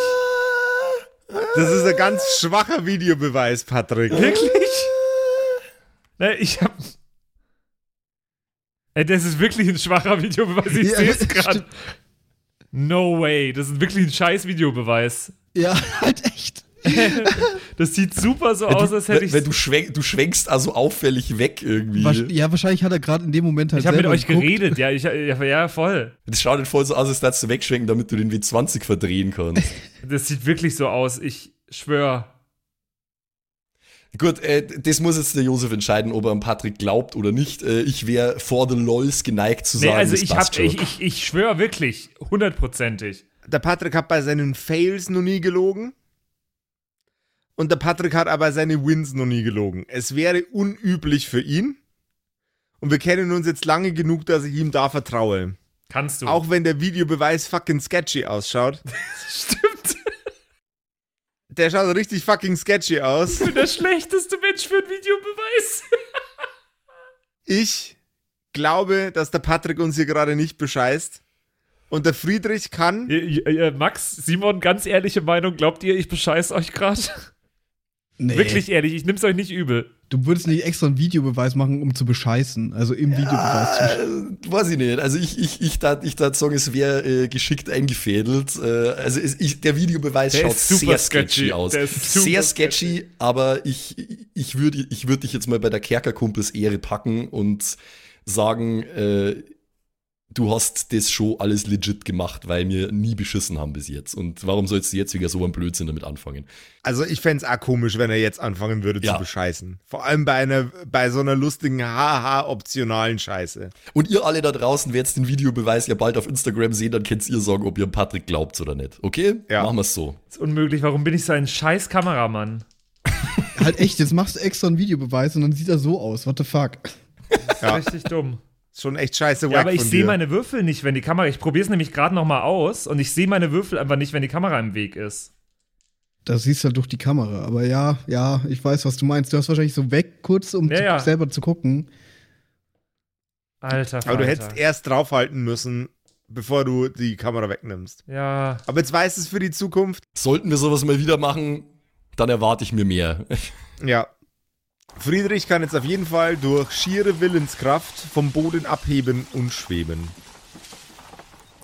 S1: Das ist ein ganz schwacher Videobeweis, Patrick.
S3: Wirklich? Ne, ich hab. Ey, das ist wirklich ein schwacher Videobeweis. Ich
S4: Ja,
S3: sehe es gerade. No way. Das ist wirklich ein scheiß Videobeweis.
S4: Ja, halt.
S3: Das sieht super so aus,
S2: du,
S3: als hätte
S2: wenn,
S3: ich.
S2: wenn du, schwenk, du schwenkst also auffällig weg irgendwie.
S4: Wasch- Ja, wahrscheinlich hat er gerade in dem Moment halt
S3: ich habe mit euch
S4: geguckt.
S3: geredet, ja, ich, ja, ja, voll.
S2: Das schaut nicht voll so aus, als darfst du wegschwenken, damit du den W20 verdrehen kannst.
S3: Das sieht wirklich so aus. Ich schwör.
S2: Gut, äh, das muss jetzt der Josef entscheiden, ob er an Patrick glaubt oder nicht. Äh, ich wäre vor the LOLs geneigt zu
S3: Nee,
S2: sagen,
S3: also
S2: das
S3: ich hab, ich, ich, ich schwör wirklich, hundertprozentig.
S1: Der Patrick hat bei seinen Fails noch nie gelogen. Und der Patrick hat aber seine Wins noch nie gelogen. Es wäre unüblich für ihn. Und wir kennen uns jetzt lange genug, dass ich ihm da vertraue.
S3: Kannst du.
S1: Auch wenn der Videobeweis fucking sketchy ausschaut.
S3: Stimmt.
S1: Der schaut richtig fucking sketchy aus.
S3: Ich bin der schlechteste Mensch für einen Videobeweis.
S1: Ich glaube, dass der Patrick uns hier gerade nicht bescheißt. Und der Friedrich kann.
S3: Max, Simon, ganz ehrliche Meinung, glaubt ihr, ich bescheiß euch gerade?
S4: Nee,
S3: Wirklich ehrlich, ich nehm's euch nicht übel.
S4: Du würdest nicht extra einen Videobeweis machen, um zu bescheißen. Also im Videobeweis zu
S2: weiß ich nicht. Also ich, ich, ich tat, ich tat sagen, es wäre äh, geschickt eingefädelt. Äh, also es, ich, der Videobeweis
S3: Der
S2: schaut
S3: ist super
S2: sehr
S3: sketchy.
S2: sketchy aus.
S3: Der ist super
S2: Sehr sketchy, aber ich, ich würde ich würd dich jetzt mal bei der Kerkerkumpels Ehre packen und sagen, äh, du hast das schon alles legit gemacht, weil wir nie beschissen haben bis jetzt. Und warum sollst du jetzt wieder so einen Blödsinn damit anfangen?
S1: Also ich fände es auch komisch, wenn er jetzt anfangen würde
S2: Ja.
S1: zu bescheißen. Vor allem bei einer, bei so einer lustigen Haha-optionalen Scheiße.
S2: Und ihr alle da draußen werdet den Videobeweis ja bald auf Instagram sehen, dann könnt ihr sagen, ob ihr Patrick glaubt oder nicht. Okay?
S1: Ja.
S2: Machen wir es so.
S3: Das ist unmöglich. Warum bin ich so ein scheiß Kameramann?
S4: Halt echt, jetzt machst du extra einen Videobeweis und dann sieht er so aus. What the fuck?
S1: Ja.
S3: Richtig dumm.
S1: Schon echt scheiße
S3: Ja, aber ich sehe meine Würfel nicht, wenn die Kamera. Ich probiere es nämlich gerade noch mal aus und ich sehe meine Würfel einfach nicht, wenn die Kamera im Weg ist.
S4: Das siehst du halt durch die Kamera. Aber ja, ja, ich weiß, was du meinst. Du hast wahrscheinlich so weg, kurz, um
S3: Ja,
S4: zu,
S3: ja.
S4: selber zu gucken.
S3: Alter,
S1: Aber du hättest erst draufhalten müssen, bevor du die Kamera wegnimmst.
S3: Ja,
S1: Aber jetzt weißt du es für die Zukunft.
S2: Sollten wir sowas mal wieder machen, dann erwarte ich mir mehr.
S1: Ja. Friedrich kann jetzt auf jeden Fall durch schiere Willenskraft vom Boden abheben und schweben.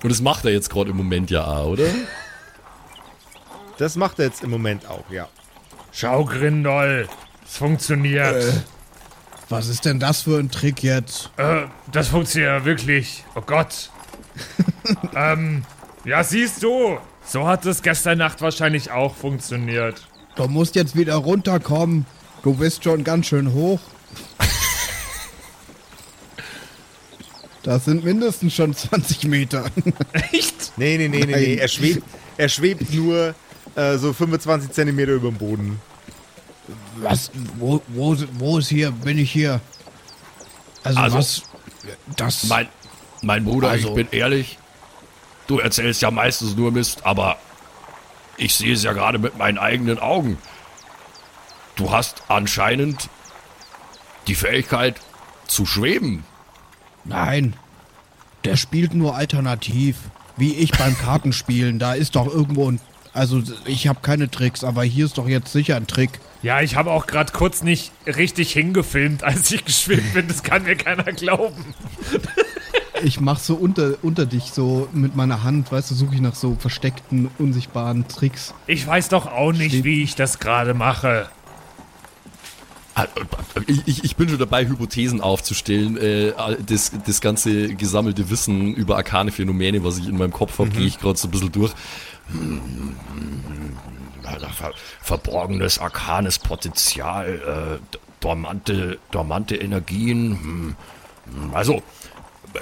S2: Und das macht er jetzt gerade im Moment ja auch, oder?
S1: Das macht er jetzt im Moment auch, ja.
S3: Schau, Grindol. Es funktioniert.
S4: Was ist denn das für ein Trick jetzt?
S3: Äh, das funktioniert wirklich. Oh Gott. ähm, ja, siehst du. So hat es gestern Nacht wahrscheinlich auch funktioniert.
S4: Du musst jetzt wieder runterkommen. Du bist schon ganz schön hoch. Das sind mindestens schon 20 Meter.
S3: Echt?
S1: Nee, nee, nee, nee, nee.
S4: Nein.
S1: Er schwebt, er schwebt nur äh, so 25 Zentimeter über dem Boden.
S4: Was? Wo, wo, wo ist hier? Bin ich hier? Also,
S7: Also,
S4: was? Das.
S7: Mein, mein Bruder,
S4: Also-
S7: ich bin ehrlich, du erzählst ja meistens nur Mist, aber ich sehe es ja gerade mit meinen eigenen Augen. Du hast anscheinend die Fähigkeit zu schweben.
S4: Nein. Der spielt nur alternativ. Wie ich beim Kartenspielen. Da ist doch irgendwo ein. Also, ich habe keine Tricks, aber hier ist doch jetzt sicher ein Trick.
S3: Ja, ich habe auch gerade kurz nicht richtig hingefilmt, als ich geschwimmt bin. Das kann mir keiner glauben.
S4: Ich mach so unter, unter dich, so mit meiner Hand, weißt du, suche ich nach so versteckten, unsichtbaren Tricks.
S3: Ich weiß doch auch nicht,
S4: Steht-
S3: wie ich das gerade mache.
S2: Ich, ich, bin schon dabei, Hypothesen aufzustellen. Äh, das, das ganze gesammelte Wissen über arkane Phänomene, was ich in meinem Kopf habe, gehe ich gerade so ein bisschen durch.
S7: Ver verborgenes, arkanes Potenzial, äh, dormante, dormante Energien. Hm, Also,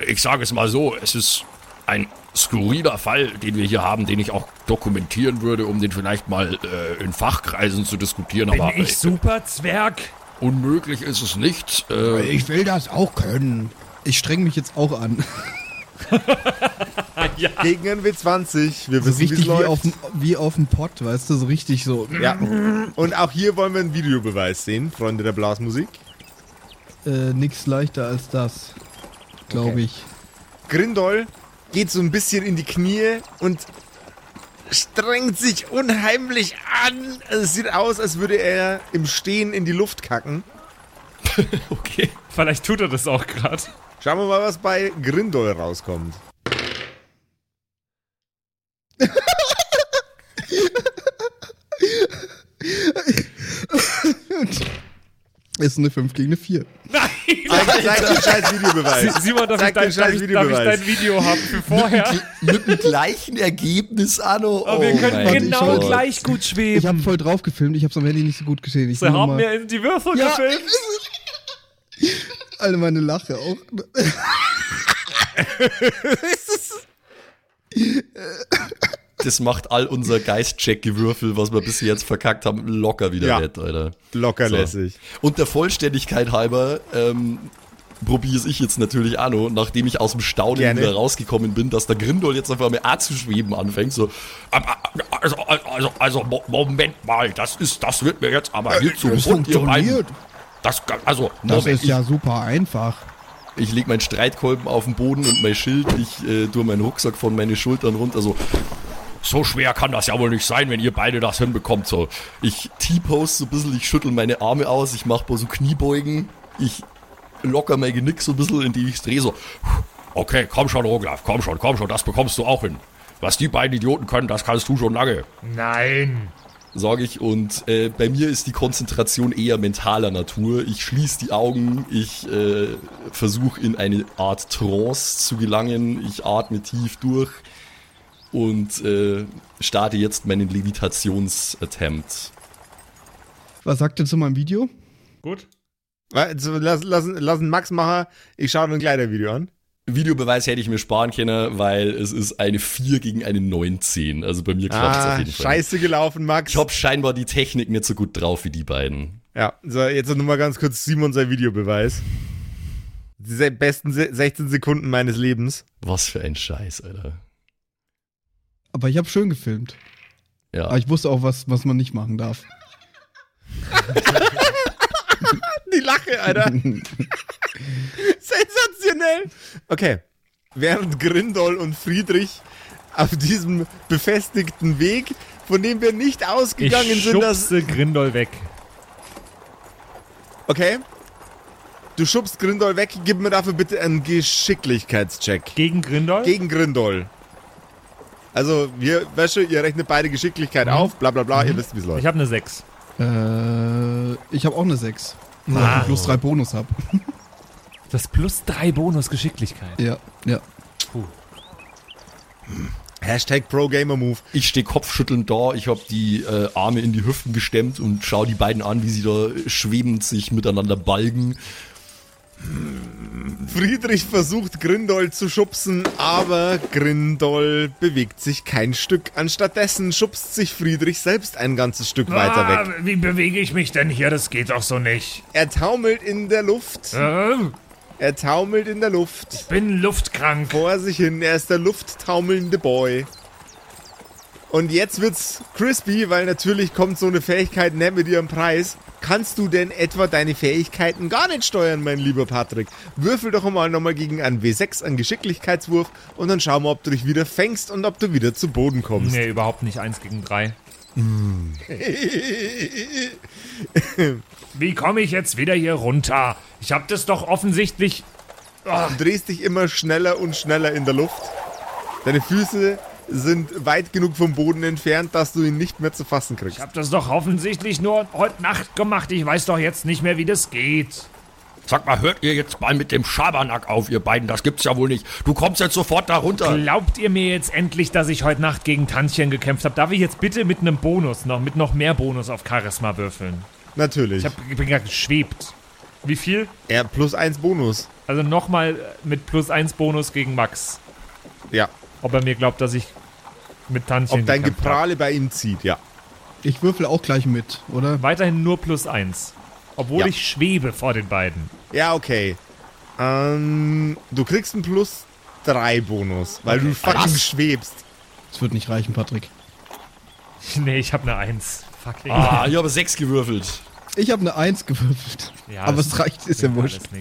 S7: ich sage es mal so, es ist ein skurriler Fall, den wir hier haben, den ich auch dokumentieren würde, um den vielleicht mal äh, in Fachkreisen zu diskutieren.
S3: Bin
S7: aber
S3: ich
S7: äh,
S3: super Zwerg?
S7: Unmöglich ist es nicht. Äh,
S4: Ich will das auch können. Ich streng mich jetzt auch an.
S1: Gegen einen W20. Wir
S4: So
S1: wissen,
S4: richtig wie
S1: läuft.
S4: auf, dem, wie auf dem Pott, weißt du, so richtig so.
S1: Ja. Und auch hier wollen wir einen Videobeweis sehen, Freunde der Blasmusik.
S4: Äh, nix leichter als das, glaube
S1: Okay.
S4: ich.
S1: Grindol geht so ein bisschen in die Knie und strengt sich unheimlich an. Es sieht aus, als würde er im Stehen in die Luft kacken.
S2: Okay.
S3: Vielleicht tut er das auch gerade.
S1: Schauen wir mal, was bei Grindol rauskommt.
S4: Ist eine 5 gegen eine 4.
S3: Nein!
S1: Zeig, zeig den scheiß Videobeweis.
S3: Simon, darf ich,
S1: Zeig
S3: dein,
S1: den
S3: darf, ich, darf ich dein Video haben für vorher?
S2: Mit dem gleichen Ergebnis, Anno.
S3: Aber wir
S2: Oh
S3: können genau
S2: Gott.
S3: gleich gut
S4: Ich habe
S3: schweben.
S4: voll drauf gefilmt, ich habe am Handy nicht so gut gesehen. Ich
S3: Sie haben
S4: mal-
S3: mir in die Würfel
S4: Ja.
S3: gefilmt.
S4: alle meine Lache auch.
S2: Das macht all unser Geistcheck-Gewürfel, was wir bis jetzt verkackt haben, locker wieder
S1: Ja.
S2: wett, Alter.
S1: Locker
S2: So.
S1: lässig.
S2: Und der Vollständigkeit halber ähm, probiere es ich jetzt natürlich auch noch, nachdem ich aus dem Staunen
S1: Gerne.
S2: wieder rausgekommen bin, dass der Grindol jetzt auf einmal auch zu schweben anfängt. So,
S7: also, also, also, Mo- Moment mal, das ist, das wird mir jetzt aber hier zu
S4: Das
S7: bunt,
S4: funktioniert.
S7: Das, also,
S4: Das
S7: Moment,
S4: ist ja super einfach.
S2: ich lege meinen Streitkolben auf den Boden und mein Schild, ich äh, tue meinen Rucksack von meinen Schultern runter. So,
S7: so schwer kann das ja wohl nicht sein, wenn ihr beide das hinbekommt. So,
S2: ich T-Pose so ein bisschen, ich schüttel meine Arme aus, ich mache so Kniebeugen, ich locker mein Genick so ein bisschen, indem ich drehe so.
S7: okay, komm schon, Roglaf, komm schon, komm schon, das bekommst du auch hin. Was die beiden Idioten können, das kannst du schon lange.
S3: Nein.
S2: sage ich. Und äh, bei mir ist die Konzentration eher mentaler Natur. Ich schließe die Augen, ich äh, versuche in eine Art Trance zu gelangen, ich atme tief durch und äh, starte jetzt meinen Levitationsattempt.
S4: Was sagt ihr zu meinem Video?
S3: Gut.
S1: Also, lass, lass, lass einen Max machen. Ich schaue ein Kleidervideo an.
S2: Videobeweis hätte ich mir sparen können, weil es ist eine 4 gegen eine 19. Also bei mir klappt es auf
S1: Ah,
S2: jeden Fall.
S1: scheiße gelaufen, Max.
S2: Ich habe scheinbar die Technik nicht so gut drauf wie die beiden.
S1: Ja, so, jetzt noch mal ganz kurz Simon sein Videobeweis. Die besten se 16 Sekunden meines Lebens.
S2: Was für ein Scheiß, Alter.
S4: Aber ich habe schön gefilmt.
S2: Ja.
S4: Aber ich wusste auch, was, was man nicht machen darf.
S1: Die Lache, Alter. Sensationell. Okay. Während Grindol und Friedrich auf diesem befestigten Weg, von dem wir nicht
S3: Ich
S1: ausgegangen sind, dass.
S3: schubse Grindol weg.
S1: Okay. Du schubst Grindol weg, gib mir dafür bitte einen Geschicklichkeitscheck.
S3: Gegen Grindol?
S1: Gegen Grindol. Also, wir, Wäsche, ihr rechnet beide Geschicklichkeit auf, bla bla bla, ihr wisst, wie es läuft.
S3: ich habe eine 6.
S4: Äh, ich habe auch eine 6. Weil ich einen plus 3 Bonus habe.
S3: Das plus 3 Bonus Geschicklichkeit.
S4: Ja, ja.
S1: Hashtag Pro Gamer Move.
S2: Ich stehe kopfschüttelnd da, ich habe die äh, Arme in die Hüften gestemmt und schaue die beiden an, wie sie da schwebend sich miteinander balgen.
S1: Friedrich versucht Grindol zu schubsen, aber Grindol bewegt sich kein Stück. Anstattdessen schubst sich Friedrich selbst ein ganzes Stück weiter
S3: Ah,
S1: weg.
S3: Wie bewege ich mich denn hier? Das geht doch so nicht.
S1: Er taumelt in der Luft.
S3: Äh,
S1: Er taumelt in der Luft.
S3: bin luftkrank.
S1: Vor sich hin. Er ist der lufttaumelnde Boy. Und jetzt wird's crispy, weil natürlich kommt so eine Fähigkeit nicht mit ihrem Preis. Kannst du denn etwa deine Fähigkeiten gar nicht steuern, mein lieber Patrick? Würfel doch mal nochmal gegen einen W6 an Geschicklichkeitswurf und dann schauen wir, ob du dich wieder fängst und ob du wieder zu Boden kommst.
S3: Nee, überhaupt nicht. Eins gegen drei. Wie komme ich jetzt wieder hier runter? Ich habe das doch offensichtlich.
S1: Du drehst dich immer schneller und schneller in der Luft. Deine Füße sind weit genug vom Boden entfernt, dass du ihn nicht mehr zu fassen kriegst.
S3: Ich habe das doch offensichtlich nur heute Nacht gemacht. Ich weiß doch jetzt nicht mehr, wie das geht.
S7: Sag mal, hört ihr jetzt mal mit dem Schabernack auf, ihr beiden? Das gibt's ja wohl nicht. Du kommst jetzt sofort da runter.
S3: Glaubt ihr mir jetzt endlich, dass ich heute Nacht gegen Tantchen gekämpft habe? Darf ich jetzt bitte mit einem Bonus noch, mit noch mehr Bonus auf Charisma würfeln?
S1: Natürlich.
S3: Ich, hab, ich bin gerade geschwebt. Wie viel?
S1: Er plus eins Bonus.
S3: Also nochmal mit plus eins Bonus gegen Max.
S1: Ja.
S3: Ob er mir glaubt, dass ich mit Tantchen
S1: Ob dein
S3: gekämpft hab.
S1: Geprahle bei ihm zieht, ja.
S4: Ich würfel auch gleich mit, oder?
S3: Weiterhin nur plus eins. Obwohl
S1: Ja.
S3: ich schwebe vor den beiden.
S1: Ja, okay. Ähm, du kriegst einen plus drei Bonus, weil du fucking
S7: Was?
S1: schwebst.
S4: Das wird nicht reichen, Patrick.
S3: nee, ich habe eine Eins. Fucking.
S2: Ah, ich habe sechs gewürfelt.
S4: Ich habe eine Eins gewürfelt.
S3: Ja,
S4: Aber
S3: das
S4: es reicht, ist ja wurscht.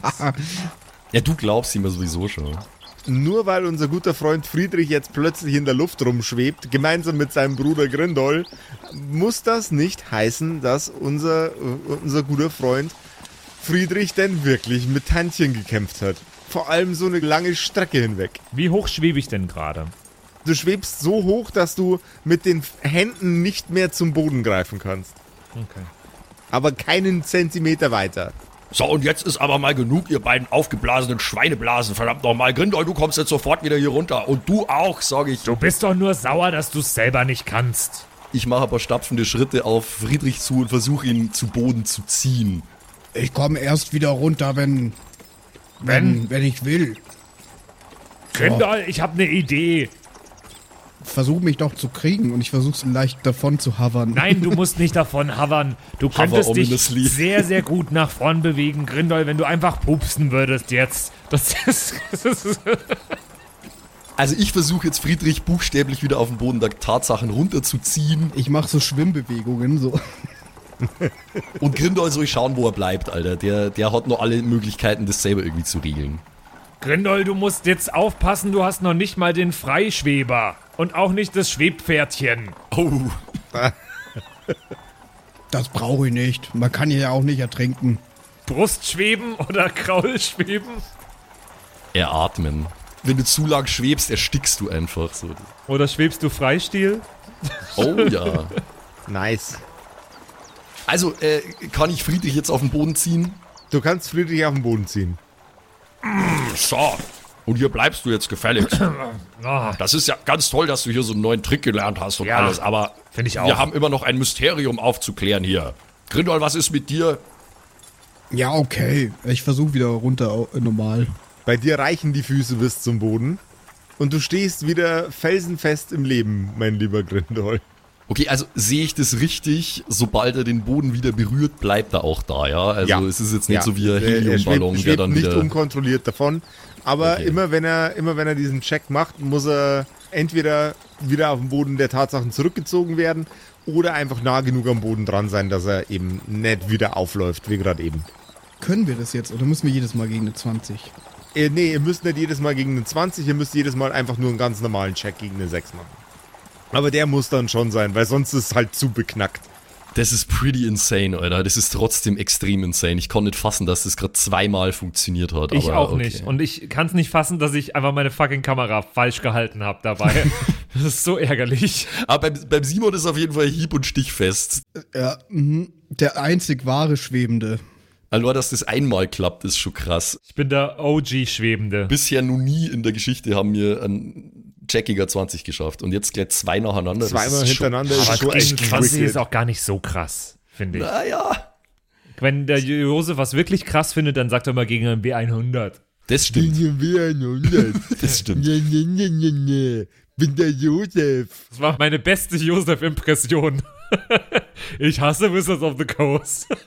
S2: Ja, du glaubst immer sowieso schon.
S1: Nur weil unser guter Freund Friedrich jetzt plötzlich in der Luft rumschwebt, gemeinsam mit seinem Bruder Grindol, muss das nicht heißen, dass unser, äh, unser guter Freund Friedrich denn wirklich mit Tantchen gekämpft hat. Vor allem so eine lange Strecke hinweg.
S3: Wie hoch schwebe ich denn gerade?
S1: Du schwebst so hoch, dass du mit den Händen nicht mehr zum Boden greifen kannst.
S3: Okay.
S1: Aber keinen Zentimeter weiter.
S7: So, und jetzt ist aber mal genug, ihr beiden aufgeblasenen Schweineblasen. Verdammt nochmal. Grindol, du kommst jetzt sofort wieder hier runter. Und du auch, sag ich.
S3: Du bist doch nur sauer, dass du es selber nicht kannst.
S2: Ich mache aber stapfende Schritte auf Friedrich zu und versuche ihn zu Boden zu ziehen.
S4: Ich komme erst wieder runter, wenn, wenn, wenn ich will.
S3: Grindol, ich habe eine Idee.
S4: Versuch mich doch zu kriegen und ich versuch's leicht davon zu hovern.
S3: Nein, du musst nicht davon hovern. Du könntest dich
S2: ominously.
S3: sehr, sehr gut nach vorn bewegen, Grindol, wenn du einfach pupsen würdest jetzt. Das ist, das ist
S2: Also ich versuche jetzt Friedrich buchstäblich wieder auf den Boden der Tatsachen runterzuziehen
S4: Ich mache so Schwimmbewegungen, so.
S2: und Grindol soll schauen, wo er bleibt, Alter. Der, der hat noch alle Möglichkeiten, das selber irgendwie zu regeln.
S3: Grindol, du musst jetzt aufpassen, du hast noch nicht mal den Freischweber. Und auch nicht das Schwebpferdchen.
S2: Oh.
S4: Das brauche ich nicht. Man kann hier ja auch nicht ertrinken.
S3: Brustschweben oder Kraulschweben?
S2: Eratmen. Wenn du zu lang schwebst, erstickst du einfach so.
S3: Oder schwebst du Freistil?
S2: Oh ja.
S1: Nice.
S2: Also, äh, kann ich Friedrich jetzt auf den Boden ziehen?
S1: Du kannst Friedrich auf den Boden ziehen.
S7: So. Und hier bleibst du jetzt gefälligst.
S3: Ah,
S7: Das ist ja ganz toll, dass du hier so einen neuen Trick gelernt hast und
S3: Ja,
S7: alles. Aber
S3: ich auch.
S7: wir haben immer noch ein Mysterium aufzuklären hier. Grindol, was ist mit dir?
S4: Ja, okay. Ich versuche wieder runter normal.
S1: Bei dir reichen die Füße bis zum Boden. Und du stehst wieder felsenfest im Leben, mein lieber Grindol.
S2: Okay, also sehe ich das richtig? Sobald er den Boden wieder berührt, bleibt er auch da, ja? Also
S1: Ja.
S2: es ist jetzt nicht
S1: Ja.
S2: so wie ein Heliumballon,
S1: schwebt,
S2: der
S1: schwebt
S2: dann
S1: nicht
S2: wieder...
S1: unkontrolliert davon. Aber
S2: Okay.
S1: immer wenn er immer wenn er diesen Check macht, muss er entweder wieder auf den Boden der Tatsachen zurückgezogen werden oder einfach nah genug am Boden dran sein, dass er eben nicht wieder aufläuft, wie gerade eben.
S4: Können wir das jetzt oder müssen wir jedes Mal gegen eine 20?
S1: Äh, nee, ihr müsst nicht jedes Mal gegen eine 20, ihr müsst jedes Mal einfach nur einen ganz normalen Check gegen eine 6 machen. Aber der muss dann schon sein, weil sonst ist es halt zu beknackt.
S2: Das ist pretty insane, Alter. Das ist trotzdem extrem insane. Ich konnte nicht fassen, dass das gerade zweimal funktioniert hat.
S3: ich
S2: aber
S3: auch
S2: okay.
S3: nicht. Und ich kann es nicht fassen, dass ich einfach meine fucking Kamera falsch gehalten habe dabei. das ist so ärgerlich.
S2: Aber beim, beim Simon ist auf jeden Fall hieb- und stichfest.
S4: Ja, mhm. Der einzig wahre Schwebende.
S2: Allein, dass das einmal klappt, ist schon krass.
S3: Ich bin der OG-Schwebende.
S2: Bisher noch nie in der Geschichte haben wir einen Jackiger 20 geschafft. Und jetzt gleich zwei nacheinander.
S1: Zweimal hintereinander ist schon echt
S3: 20 ist auch gar nicht so krass, finde ich.
S2: Naja.
S3: wenn der Josef was wirklich krass findet, dann sagt er mal gegen einen B100.
S2: Das stimmt.
S1: B100.
S2: Das stimmt.
S1: Nee, nee, nee, nee, nee. Bin der Josef.
S3: Das war meine beste Josef-Impression. ich hasse Wizards of the Coast.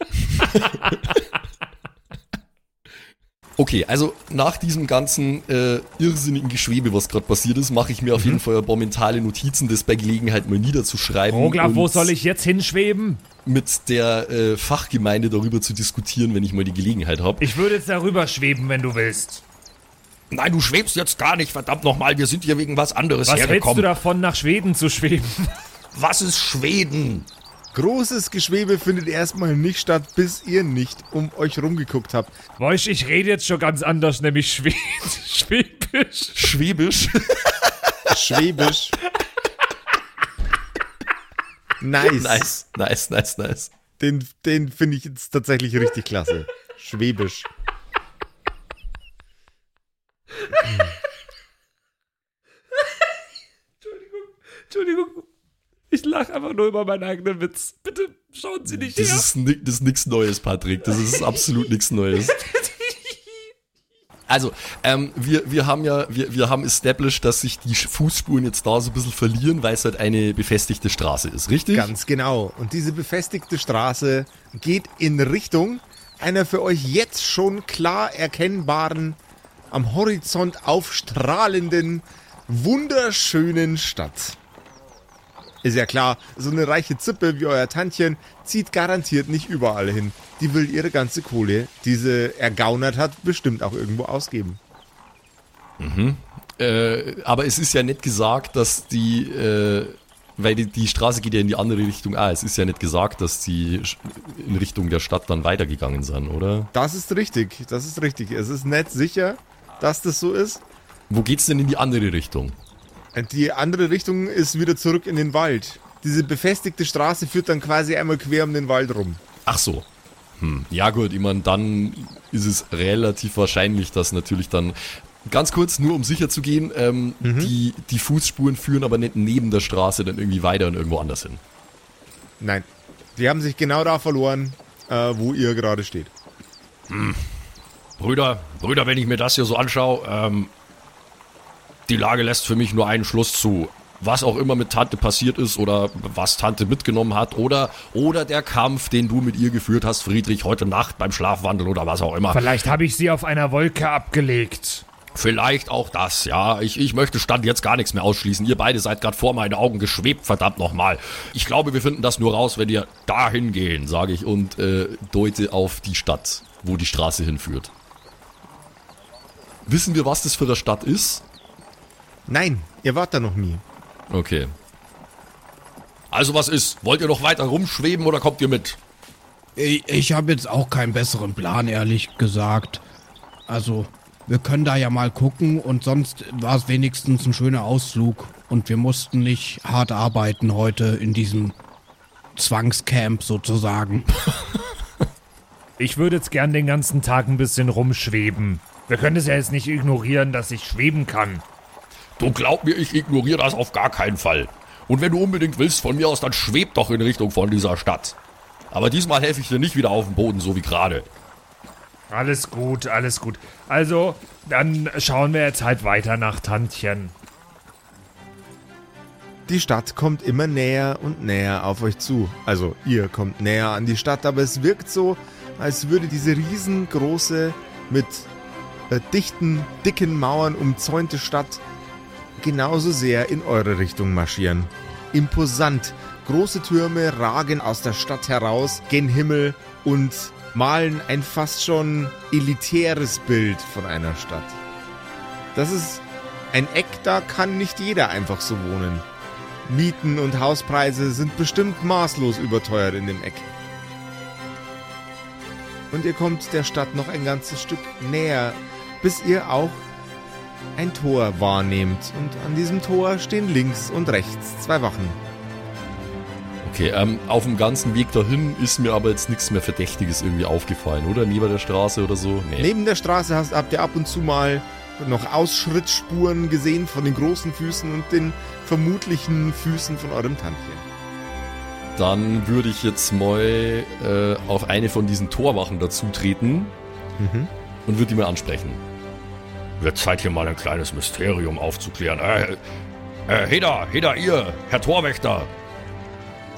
S2: Okay, also nach diesem ganzen äh, irrsinnigen Geschwebe, was gerade passiert ist, mache ich mir auf jeden Fall ein paar mentale Notizen, das bei Gelegenheit mal niederzuschreiben.
S3: Roglaf, wo
S2: und
S3: soll ich jetzt hinschweben?
S2: Mit der äh, Fachgemeinde darüber zu diskutieren, wenn ich mal die Gelegenheit habe.
S3: Ich würde jetzt darüber schweben, wenn du willst.
S7: Nein, du schwebst jetzt gar nicht, verdammt nochmal. Wir sind hier wegen was anderes
S3: Was hältst
S7: hergekommen.
S3: du davon, nach Schweden zu schweben?
S7: Was ist Schweden?
S1: Großes Geschwebe findet erstmal nicht statt, bis ihr nicht um euch rumgeguckt habt.
S3: Woisch, ich rede jetzt schon ganz anders, nämlich Schwed Schwäbisch.
S2: Schwäbisch.
S1: Schwäbisch. nice.
S2: nice, nice, nice, nice.
S1: Den, den finde ich jetzt tatsächlich richtig klasse. Schwäbisch.
S3: Entschuldigung, ich lache einfach nur über meinen eigenen Witz. Bitte schauen Sie nicht
S2: Das
S3: her.
S2: ist, ni- das ist nichts Neues, Patrick. Das ist absolut nichts Neues. Also, ähm, wir, wir haben ja, wir, wir haben established, dass sich die Fußspuren jetzt da so ein bisschen verlieren, weil es halt eine befestigte Straße ist, richtig?
S1: Ganz genau. Und diese befestigte Straße geht in Richtung einer für euch jetzt schon klar erkennbaren, am Horizont aufstrahlenden, wunderschönen Stadt. Ist ja klar, so eine reiche Zippe wie euer Tantchen zieht garantiert nicht überall hin. Die will ihre ganze Kohle, die sie ergaunert hat, bestimmt auch irgendwo ausgeben.
S2: Äh, aber es ist ja nicht gesagt, dass die, äh, weil die, die Straße geht ja in die andere Richtung. Ah, es ist ja nicht gesagt, dass die in Richtung der Stadt dann weitergegangen sind, oder?
S1: Das ist richtig, das ist richtig. Es ist nicht sicher, dass das so ist.
S2: Wo geht's denn in die andere Richtung?
S1: Die andere Richtung ist wieder zurück in den Wald. Diese befestigte Straße führt dann quasi einmal quer um den Wald rum.
S2: Ach so. Hm. Ja gut, ich meine, dann ist es relativ wahrscheinlich, dass natürlich dann ganz kurz, nur um sicher zu gehen, ähm, die, die Fußspuren führen aber nicht neben der Straße dann irgendwie weiter und irgendwo anders hin.
S1: Nein, die haben sich genau da verloren, äh, wo ihr gerade steht.
S7: Brüder, Brüder, wenn ich mir das hier so anschaue, ähm, die Lage lässt für mich nur einen Schluss zu. Was auch immer mit Tante passiert ist oder was Tante mitgenommen hat oder, oder der Kampf, den du mit ihr geführt hast, Friedrich, heute Nacht beim Schlafwandel oder was auch immer.
S3: Vielleicht habe ich sie auf einer Wolke abgelegt.
S7: Vielleicht auch das, ja. Ich, ich möchte Stand jetzt gar nichts mehr ausschließen. Ihr beide seid gerade vor meinen Augen geschwebt, verdammt nochmal. Ich glaube, wir finden das nur raus, wenn ihr dahin gehen.
S2: Sage ich und äh, deute auf die Stadt, wo die Straße hinführt. Wissen wir, was das für eine Stadt ist?
S1: Nein, ihr wart da noch nie.
S2: Okay.
S7: Also was ist? Wollt ihr noch weiter rumschweben oder kommt ihr mit?
S4: Ich, ich habe jetzt auch keinen besseren Plan, ehrlich gesagt. Also, wir können da ja mal gucken und sonst war es wenigstens ein schöner Ausflug. Und wir mussten nicht hart arbeiten heute in diesem Zwangscamp sozusagen.
S3: Ich würde jetzt gern den ganzen Tag ein bisschen rumschweben. Wir können es ja jetzt nicht ignorieren, dass ich schweben kann.
S7: Du glaub mir, ich ignoriere das auf gar keinen Fall. Und wenn du unbedingt willst von mir aus, dann schweb doch in Richtung von dieser Stadt. Aber diesmal helfe ich dir nicht wieder auf den Boden, so wie gerade.
S3: Alles gut, alles gut. Also, dann schauen wir jetzt halt weiter nach Tantchen.
S1: Die Stadt kommt immer näher und näher auf euch zu. Also ihr kommt näher an die Stadt, aber es wirkt so, als würde diese riesengroße, mit äh, dichten, dicken Mauern umzäunte Stadt genauso sehr in eure Richtung marschieren. Imposant. Große Türme ragen aus der Stadt heraus, gen Himmel und malen ein fast schon elitäres Bild von einer Stadt. Das ist ein Eck, da kann nicht jeder einfach so wohnen. Mieten und Hauspreise sind bestimmt maßlos überteuert in dem Eck. Und ihr kommt der Stadt noch ein ganzes Stück näher, bis ihr auch ein Tor wahrnehmt. Und an diesem Tor stehen links und rechts zwei Wachen.
S2: Okay, ähm, auf dem ganzen Weg dahin ist mir aber jetzt nichts mehr Verdächtiges irgendwie aufgefallen, oder? Neben der Straße oder so? Nee.
S1: Neben der Straße hast, habt ihr ab und zu mal noch Ausschrittspuren gesehen von den großen Füßen und den vermutlichen Füßen von eurem Tantchen.
S8: Dann würde ich jetzt mal äh, auf eine von diesen Torwachen dazutreten und würde die mal ansprechen.
S2: Wird Zeit, hier mal ein kleines Mysterium aufzuklären. Äh, äh, Heda, Heda, ihr, Herr Torwächter.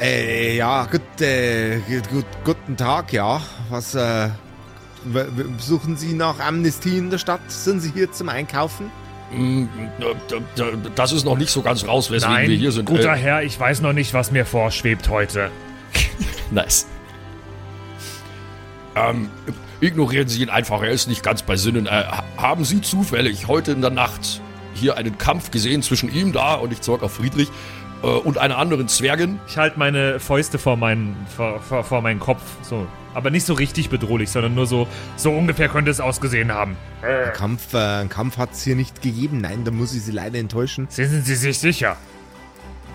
S1: Äh, ja, gut, äh, gut, guten Tag, ja. Was, äh, suchen Sie nach Amnestie in der Stadt? Sind Sie hier zum Einkaufen?
S2: D- Das ist noch nicht so ganz raus, weswegen
S3: Nein,
S2: wir hier sind.
S3: guter
S2: Äh,
S3: Herr, ich weiß noch nicht, was mir vorschwebt heute.
S8: Nice.
S2: ähm, ignorieren Sie ihn einfach, er ist nicht ganz bei Sinnen. Äh, ha- haben Sie zufällig heute in der Nacht hier einen Kampf gesehen zwischen ihm da und ich zeig auf Friedrich äh, und einer anderen Zwergin?
S3: Ich halte meine Fäuste vor meinen, vor, vor, vor meinen Kopf. So. Aber nicht so richtig bedrohlich, sondern nur so, so ungefähr könnte es ausgesehen haben.
S1: Ein Kampf, äh, einen Kampf hat es hier nicht gegeben. Nein, da muss ich Sie leider enttäuschen.
S3: Sind Sie sich sicher?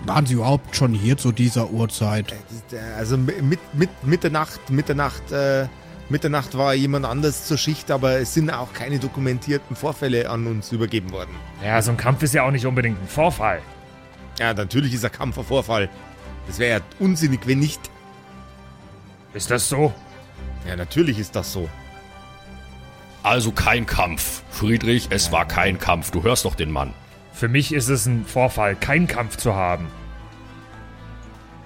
S4: Waren Sie überhaupt schon hier zu dieser Uhrzeit?
S1: Das, äh, Also mit, mit, Mitternacht, Mitternacht, äh, Mitternacht war jemand anders zur Schicht, aber es sind auch keine dokumentierten Vorfälle an uns übergeben worden.
S3: Ja, so ein Kampf ist ja auch nicht unbedingt ein Vorfall.
S1: Ja, natürlich ist ein Kampf ein Vorfall. Das wäre ja unsinnig, wenn nicht.
S3: Ist das so?
S1: Ja, natürlich ist das so.
S2: Also kein Kampf. Friedrich, es war kein Kampf. Du hörst doch den Mann.
S3: Für mich ist es ein Vorfall, keinen Kampf zu haben.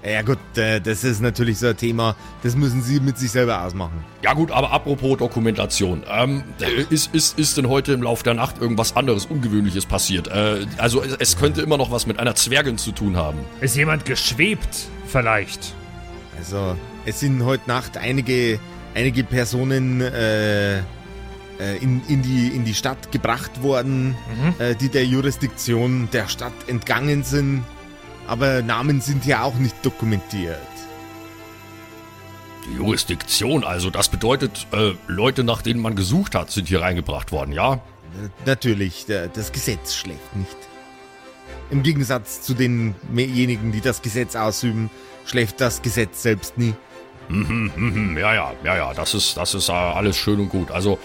S1: Ja gut, äh, das ist natürlich so ein Thema, das müssen Sie mit sich selber ausmachen.
S2: Ja gut, aber apropos Dokumentation. Ähm, äh, ist, ist, ist denn heute im Laufe der Nacht irgendwas anderes Ungewöhnliches passiert? Äh, also es, könnte immer noch was mit einer Zwergin zu tun haben.
S3: Ist jemand geschwebt? Vielleicht.
S1: Also, es sind heute Nacht einige, einige Personen äh, äh, in, in, die, in die Stadt gebracht worden, äh, die der Jurisdiktion der Stadt entgangen sind. Aber Namen sind ja auch nicht dokumentiert.
S2: Die Jurisdiktion also, das bedeutet, äh, Leute, nach denen man gesucht hat, sind hier reingebracht worden, ja?
S1: Natürlich, das Gesetz schläft nicht. Im Gegensatz zu denjenigen, die das Gesetz ausüben, schläft das Gesetz selbst nie.
S2: Mhm, ja, ja, ja, ja, das ist, das ist äh, alles schön und gut. Also,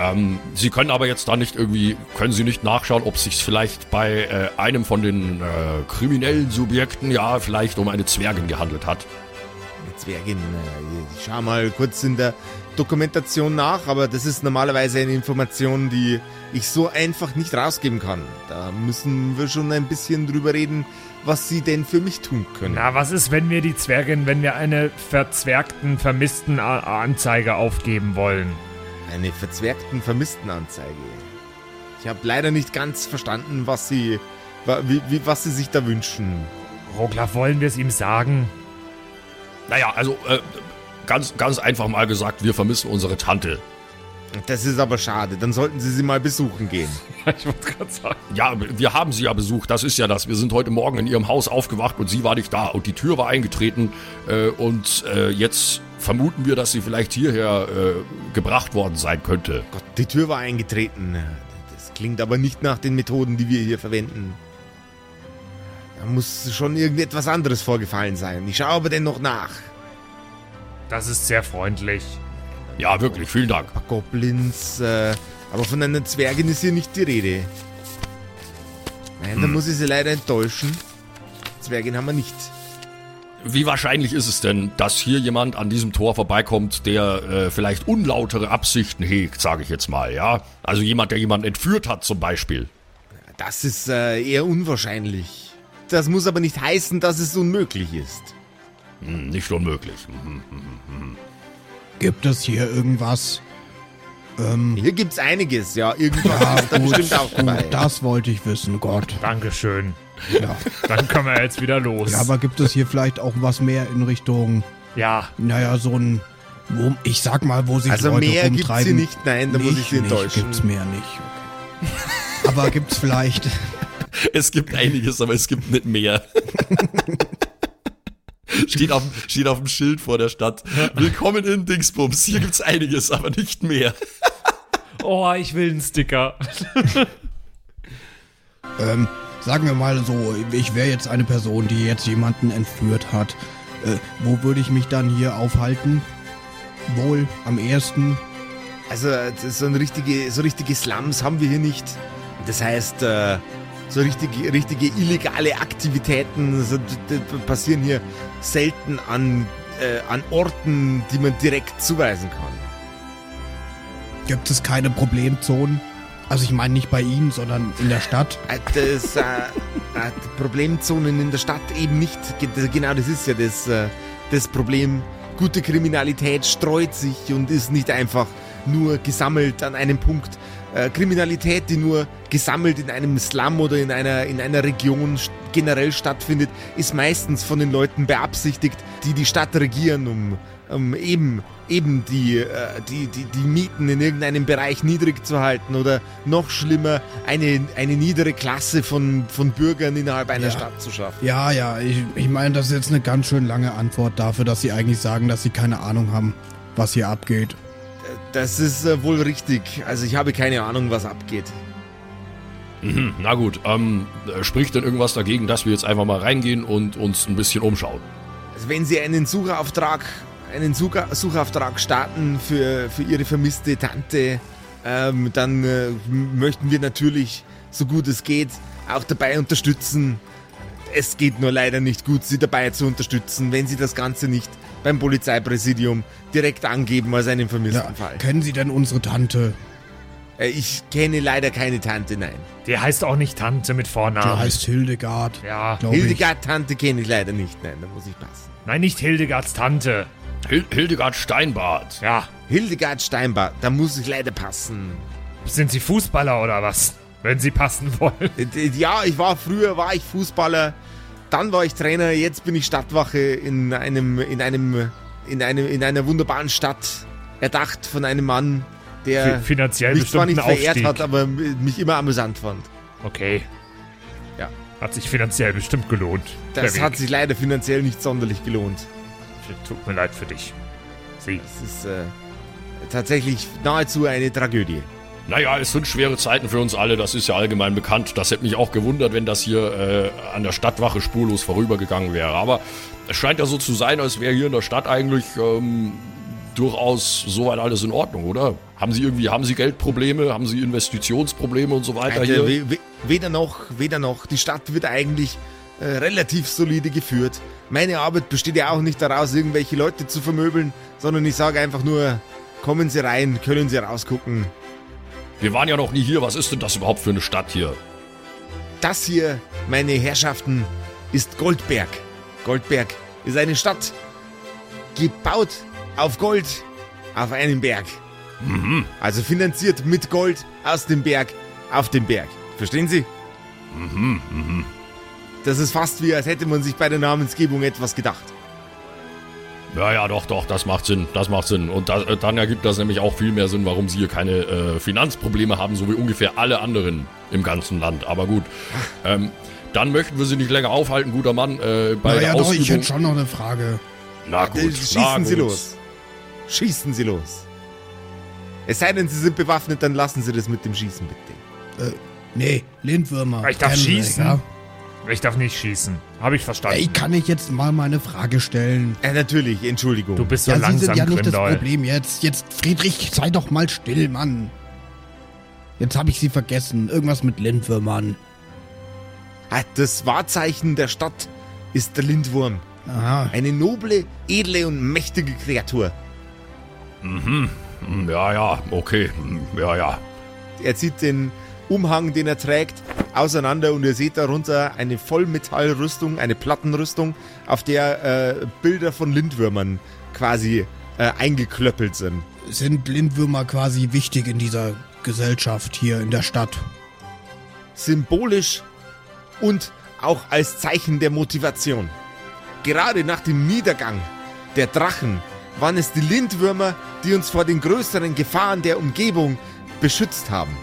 S2: ähm, Sie können aber jetzt da nicht irgendwie, können Sie nicht nachschauen, ob es sich vielleicht bei äh, einem von den äh, kriminellen Subjekten, ja, vielleicht um eine Zwergin gehandelt hat.
S1: Eine Zwergin, äh, ich schau mal kurz in der Dokumentation nach, aber das ist normalerweise eine Information, die ich so einfach nicht rausgeben kann. Da müssen wir schon ein bisschen drüber reden, was sie denn für mich tun können.
S3: Na, was ist, wenn wir die Zwergin, wenn wir eine verzwergten, vermissten A Anzeige aufgeben wollen?
S1: Eine verzwergten Vermisstenanzeige. Ich habe leider nicht ganz verstanden, was sie, wa- wie, wie, was sie sich da wünschen.
S3: Roglaf, wollen wir es ihm sagen?
S2: Naja, also, äh, ganz, ganz einfach mal gesagt, wir vermissen unsere Tante.
S1: Das ist aber schade. Dann sollten Sie sie mal besuchen gehen.
S3: Ich wollte gerade sagen.
S2: Ja, wir haben sie ja besucht, das ist ja das. Wir sind heute Morgen in ihrem Haus aufgewacht und sie war nicht da und die Tür war eingetreten äh, und äh, jetzt vermuten wir, dass sie vielleicht hierher äh, gebracht worden sein könnte.
S1: Gott, die Tür war eingetreten. Das klingt aber nicht nach den Methoden, die wir hier verwenden. Da muss schon irgendetwas anderes vorgefallen sein. Ich schaue aber dennoch nach.
S3: Das ist sehr freundlich.
S2: Ja, wirklich, vielen Dank.
S1: Ein paar Goblins, äh, aber von einer Zwergin ist hier nicht die Rede. Nein, da muss ich sie leider enttäuschen. Zwergin haben wir nicht.
S2: Wie wahrscheinlich ist es denn, dass hier jemand an diesem Tor vorbeikommt, der äh, vielleicht unlautere Absichten hegt, sage ich jetzt mal, ja? Also jemand, der jemanden entführt hat zum Beispiel.
S1: Das ist äh, eher unwahrscheinlich. Das muss aber nicht heißen, dass es unmöglich ist.
S2: Hm, nicht unmöglich. Mhm.
S4: Gibt es hier irgendwas? Ähm,
S1: Hier gibt's einiges, ja. Irgendwas
S4: ja,
S1: ist da
S4: gut,
S1: bestimmt auch dabei.
S4: gut, das wollte ich wissen, Gott.
S3: Dankeschön.
S4: Ja.
S3: Dann können wir jetzt wieder los.
S4: ja, aber gibt es hier vielleicht auch was mehr in Richtung,
S3: ja,
S4: naja, so ein, wo, ich sag mal, wo sich
S1: Also
S4: Leute
S1: mehr gibt's
S4: rumtreiben?
S1: hier nicht, nein, da muss ich Sie
S4: nicht,
S1: enttäuschen.
S4: gibt's mehr nicht. Okay. aber gibt's vielleicht,
S8: Es gibt einiges, aber es gibt nicht mehr. steht, auf, steht auf dem Schild vor der Stadt. Willkommen in Dingsbums. Hier gibt's einiges, aber nicht mehr.
S3: Oh, ich will einen Sticker.
S4: ähm, sagen wir mal so, ich wäre jetzt eine Person, die jetzt jemanden entführt hat. Äh, wo würde ich mich dann hier aufhalten? Wohl am ersten.
S1: Also ist so, eine richtige, so richtige Slums haben wir hier nicht. Das heißt, äh, so richtige, richtige illegale Aktivitäten so, d- passieren hier selten an, äh, an Orten, die man direkt zuweisen kann.
S4: Gibt es keine Problemzonen? Also ich meine nicht bei Ihnen, sondern in der Stadt.
S1: Äh, Das, äh, äh, Problemzonen in der Stadt eben nicht. Genau das ist ja das, äh, das Problem. Gute Kriminalität streut sich und ist nicht einfach nur gesammelt an einem Punkt. Kriminalität, die nur gesammelt in einem Slum oder in einer, in einer Region generell stattfindet, ist meistens von den Leuten beabsichtigt, die die Stadt regieren, um, um eben, eben die, äh, die, die, die Mieten in irgendeinem Bereich niedrig zu halten oder noch schlimmer, eine, eine niedere Klasse von, von Bürgern innerhalb einer
S4: Ja.
S1: Stadt zu schaffen.
S4: Ja, ja, ich, ich meine, das ist jetzt eine ganz schön lange Antwort dafür, dass Sie eigentlich sagen, dass Sie keine Ahnung haben, was hier abgeht.
S1: Das ist äh, wohl richtig. Also ich habe keine Ahnung, was abgeht.
S2: Mhm, na gut, ähm, äh, spricht denn irgendwas dagegen, dass wir jetzt einfach mal reingehen und uns ein bisschen umschauen?
S1: Also wenn Sie einen Suchauftrag, einen Sucha Suchauftrag starten für, für Ihre vermisste Tante, ähm, dann äh, möchten wir natürlich, so gut es geht, auch dabei unterstützen. Es geht nur leider nicht gut, Sie dabei zu unterstützen, wenn Sie das Ganze nicht beim Polizeipräsidium direkt angeben als einen vermissten
S4: Ja,
S1: Fall.
S4: kennen Sie denn unsere Tante?
S1: Äh, ich kenne leider keine Tante, nein.
S3: Die heißt auch nicht Tante mit
S4: Die
S3: Vornamen.
S4: heißt Hildegard.
S3: ja.
S4: glaub ich.
S1: Hildegard Tante kenne ich leider nicht, nein, da muss ich passen.
S3: Nein, nicht Hildegards Tante.
S2: Hil Hildegard Steinbart.
S3: Ja.
S1: Hildegard Steinbach, da muss ich leider passen.
S3: Sind Sie Fußballer oder was? Wenn Sie passen wollen.
S1: Äh, Ja, ich war früher war ich Fußballer, dann war ich Trainer, jetzt bin ich Stadtwache in einem in einem in einem in einer wunderbaren Stadt, erdacht von einem Mann, der
S3: Fi- finanziell
S1: mich zwar nicht verehrt
S3: Aufstieg.
S1: hat, aber mich immer amüsant fand.
S3: Okay.
S1: Ja.
S3: Hat sich finanziell bestimmt gelohnt.
S1: Das hat sich leider finanziell nicht sonderlich gelohnt.
S3: Tut mir leid für dich. Sie.
S1: Es ist äh, tatsächlich nahezu eine Tragödie.
S2: Naja, es sind schwere Zeiten für uns alle, das ist ja allgemein bekannt. Das hätte mich auch gewundert, wenn das hier äh, an der Stadtwache spurlos vorübergegangen wäre. Aber es scheint ja so zu sein, als wäre hier in der Stadt eigentlich ähm, durchaus soweit alles in Ordnung, oder? Haben Sie irgendwie, haben Sie Geldprobleme, haben Sie Investitionsprobleme und so weiter
S1: Alter,
S2: hier?
S1: we- we- weder noch, weder noch. Die Stadt wird eigentlich äh, relativ solide geführt. Meine Arbeit besteht ja auch nicht daraus, irgendwelche Leute zu vermöbeln, sondern ich sage einfach nur, kommen Sie rein, können Sie rausgucken.
S2: Wir waren ja noch nie hier. Was ist denn das überhaupt für eine Stadt hier?
S1: Das hier, meine Herrschaften, ist Goldberg. Goldberg ist eine Stadt, gebaut auf Gold, auf einem Berg. Also finanziert mit Gold aus dem Berg auf dem Berg. Verstehen Sie? Das ist fast wie, als hätte man sich bei der Namensgebung etwas gedacht.
S2: Ja, ja, doch, doch, das macht Sinn, das macht Sinn. Und das, äh, dann ergibt das nämlich auch viel mehr Sinn, warum sie hier keine äh, Finanzprobleme haben, so wie ungefähr alle anderen im ganzen Land. Aber gut, ähm, dann möchten wir sie nicht länger aufhalten, guter Mann. Äh, bei
S4: Naja,
S2: der
S4: doch,
S2: Ausübung.
S4: ich hätte schon noch eine Frage.
S2: Na
S1: Äh,
S2: gut,
S1: Schießen
S2: na
S1: Sie
S2: gut.
S1: los. Schießen Sie los. Es sei denn, Sie sind bewaffnet, dann lassen Sie das mit dem Schießen bitte.
S4: Nee, Lindwürmer.
S3: Ich darf schießen?
S4: ja?
S3: Ich darf nicht schießen. Habe ich verstanden.
S4: Ey, kann ich jetzt mal meine Frage stellen?
S1: Äh, natürlich, Entschuldigung.
S3: du bist so
S4: ja, Sie
S3: langsam,
S4: sind ja nicht das
S3: Grindel.
S4: Problem jetzt. Jetzt, Friedrich, sei doch mal still, Mann. Jetzt habe ich Sie vergessen. Irgendwas mit Lindwürmern.
S1: Ah, Das Wahrzeichen der Stadt ist der Lindwurm.
S4: Aha.
S1: Eine noble, edle und mächtige Kreatur.
S2: Hm, Ja, ja, okay, ja, ja.
S1: Er zieht den Umhang, den er trägt, auseinander und ihr seht darunter eine Vollmetallrüstung, eine Plattenrüstung, auf der äh, Bilder von Lindwürmern quasi äh, eingeklöppelt sind.
S4: Sind Lindwürmer quasi wichtig in dieser Gesellschaft hier in der Stadt?
S1: Symbolisch und auch als Zeichen der Motivation. Gerade nach dem Niedergang der Drachen waren es die Lindwürmer, die uns vor den größeren Gefahren der Umgebung beschützt haben.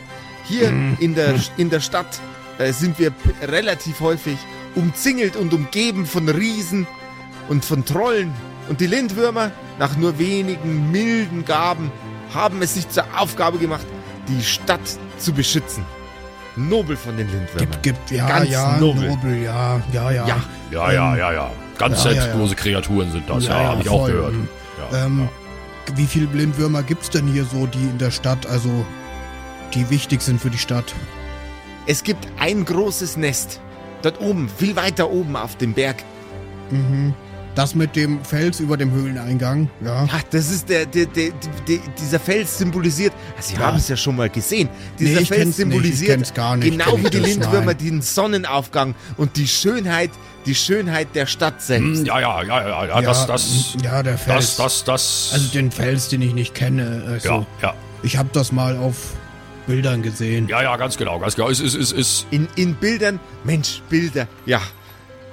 S1: Hier in, der, in der Stadt äh, sind wir relativ häufig umzingelt und umgeben von Riesen und von Trollen. Und die Lindwürmer, nach nur wenigen milden Gaben, haben es sich zur Aufgabe gemacht, die Stadt zu beschützen. Nobel von den Lindwürmern.
S4: Gibt, gibt, ja,
S1: Ganz
S4: ja,
S1: nobel.
S4: nobel, ja, ja, ja.
S1: Ja.
S2: Ja, ja, ja, ja. Ganz
S4: ja, ja,
S2: selbstlose Kreaturen sind das, ja,
S4: Ja, ja,
S2: habe ich auch
S4: voll.
S2: gehört.
S4: Mhm.
S2: Ja,
S4: Ähm, Wie viele Blindwürmer gibt's denn hier so, die in der Stadt, also die wichtig sind für die Stadt?
S1: Es gibt ein großes Nest. Dort oben, viel weiter oben auf dem Berg.
S4: Das mit dem Fels über dem Höhleneingang, ja.
S1: Ja, das ist der, der, der, der dieser Fels symbolisiert. Also, Sie
S4: Ja.
S1: haben es ja schon mal gesehen. Dieser
S4: Nee, ich
S1: Fels
S4: kenn's nicht, ich
S1: symbolisiert
S4: nicht,
S1: genau wie die Lindwürmer
S4: nein.
S1: den Sonnenaufgang und die Schönheit, die Schönheit der Stadt selbst.
S7: Hm, Ja, ja, ja, ja, ja, das, das,
S4: ja, der Fels.
S7: das, das, das.
S4: also den Fels, den ich nicht kenne. Also,
S7: ja, ja,
S4: Ich habe das mal auf Bildern gesehen.
S7: ja, ja, ganz genau, ganz genau. Es ist, ist, ist.
S1: In, in Bildern, Mensch, Bilder, ja.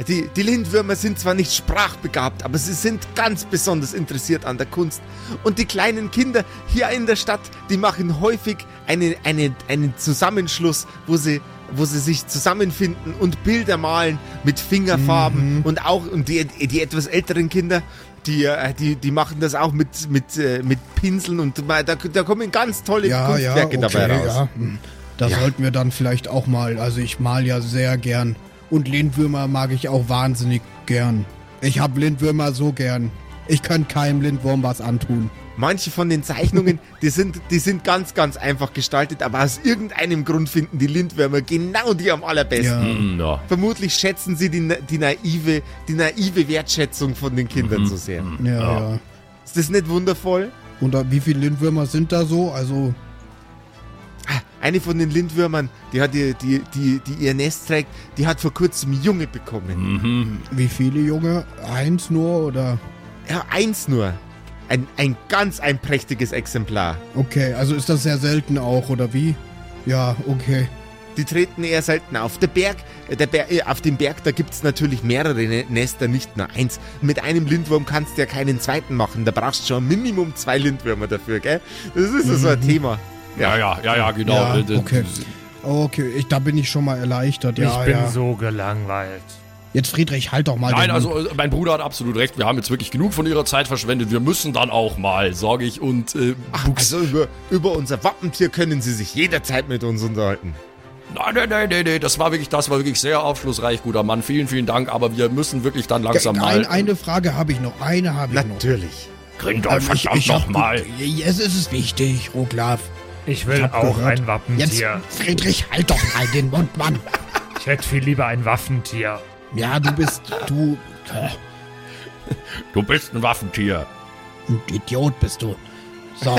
S1: Die, die Lindwürmer sind zwar nicht sprachbegabt, aber sie sind ganz besonders interessiert an der Kunst. Und die kleinen Kinder hier in der Stadt, die machen häufig eine, eine, einen Zusammenschluss, wo sie, wo sie sich zusammenfinden und Bilder malen mit Fingerfarben. Und auch, und die, die etwas älteren Kinder, die, äh, die, die machen das auch mit, mit, äh, mit Pinseln und da, da kommen ganz tolle
S4: Ja, ja,
S1: Kunstwerke dabei
S4: okay,
S1: raus.
S4: ja. Hm. Da
S1: Ja.
S4: sollten wir dann vielleicht auch mal, also ich mal ja sehr gern. Und Lindwürmer mag ich auch wahnsinnig gern. Ich hab Lindwürmer so gern. Ich kann keinem Lindwurm was antun.
S1: Manche von den Zeichnungen, die sind, die sind ganz, ganz einfach gestaltet, aber aus irgendeinem Grund finden die Lindwürmer genau die am allerbesten.
S4: Ja.
S7: Ja.
S1: Vermutlich schätzen sie die, die, naive, die naive Wertschätzung von den Kindern so sehr.
S4: Ja,
S7: Ja.
S4: ja.
S1: Ist das nicht wundervoll?
S4: Und wie viele Lindwürmer sind da so? Also,
S1: Ah, Eine von den Lindwürmern, die hat die, die, die, die ihr Nest trägt, die hat vor kurzem Junge bekommen.
S7: Mhm.
S4: wie viele Junge? Eins nur oder?
S1: Ja, eins nur. Ein, ein ganz ein prächtiges Exemplar.
S4: Okay, also ist das sehr selten auch, oder wie? Ja, okay.
S1: Die treten eher selten auf. Der Berg, äh, der Ber äh, auf dem Berg, da gibt's natürlich mehrere Ne- Nester, nicht nur eins. Mit einem Lindwurm kannst du ja keinen zweiten machen. Da brauchst du schon Minimum zwei Lindwürmer dafür, gell? Das ist ja so ein Thema.
S7: Ja, ja, ja, ja, genau.
S4: Ja,
S7: Äh, d-
S4: okay. Okay, ich, da bin ich schon mal erleichtert. Ja,
S3: ich bin
S4: ja.
S3: so gelangweilt.
S4: Jetzt Friedrich, halt doch mal
S7: Nein, also äh, mein Bruder hat absolut recht. Wir haben jetzt wirklich genug von ihrer Zeit verschwendet. Wir müssen dann auch mal, sage ich. Und äh,
S1: Also über, über unser Wappentier können Sie sich jederzeit mit uns unterhalten.
S7: nein, nein, nein, nein, nein, das war wirklich, das war wirklich sehr aufschlussreich, guter Mann. Vielen, vielen Dank. Aber wir müssen wirklich dann langsam
S4: Ein,
S7: mal.
S4: eine Frage habe ich noch. Eine habe ich noch.
S1: Natürlich.
S7: Grindolf,
S4: ich,
S7: verdammt
S4: ich hab
S7: nochmal.
S4: Es ist wichtig, Roglaf.
S3: Ich will
S4: hab
S3: auch
S4: gehört.
S3: ein Wappentier.
S4: Jetzt, Friedrich, halt doch mal den Mund, Mann.
S3: Ich hätte viel lieber ein Waffentier.
S4: Ja, du bist, du,
S7: Du bist ein Waffentier.
S4: ein Idiot bist du. So,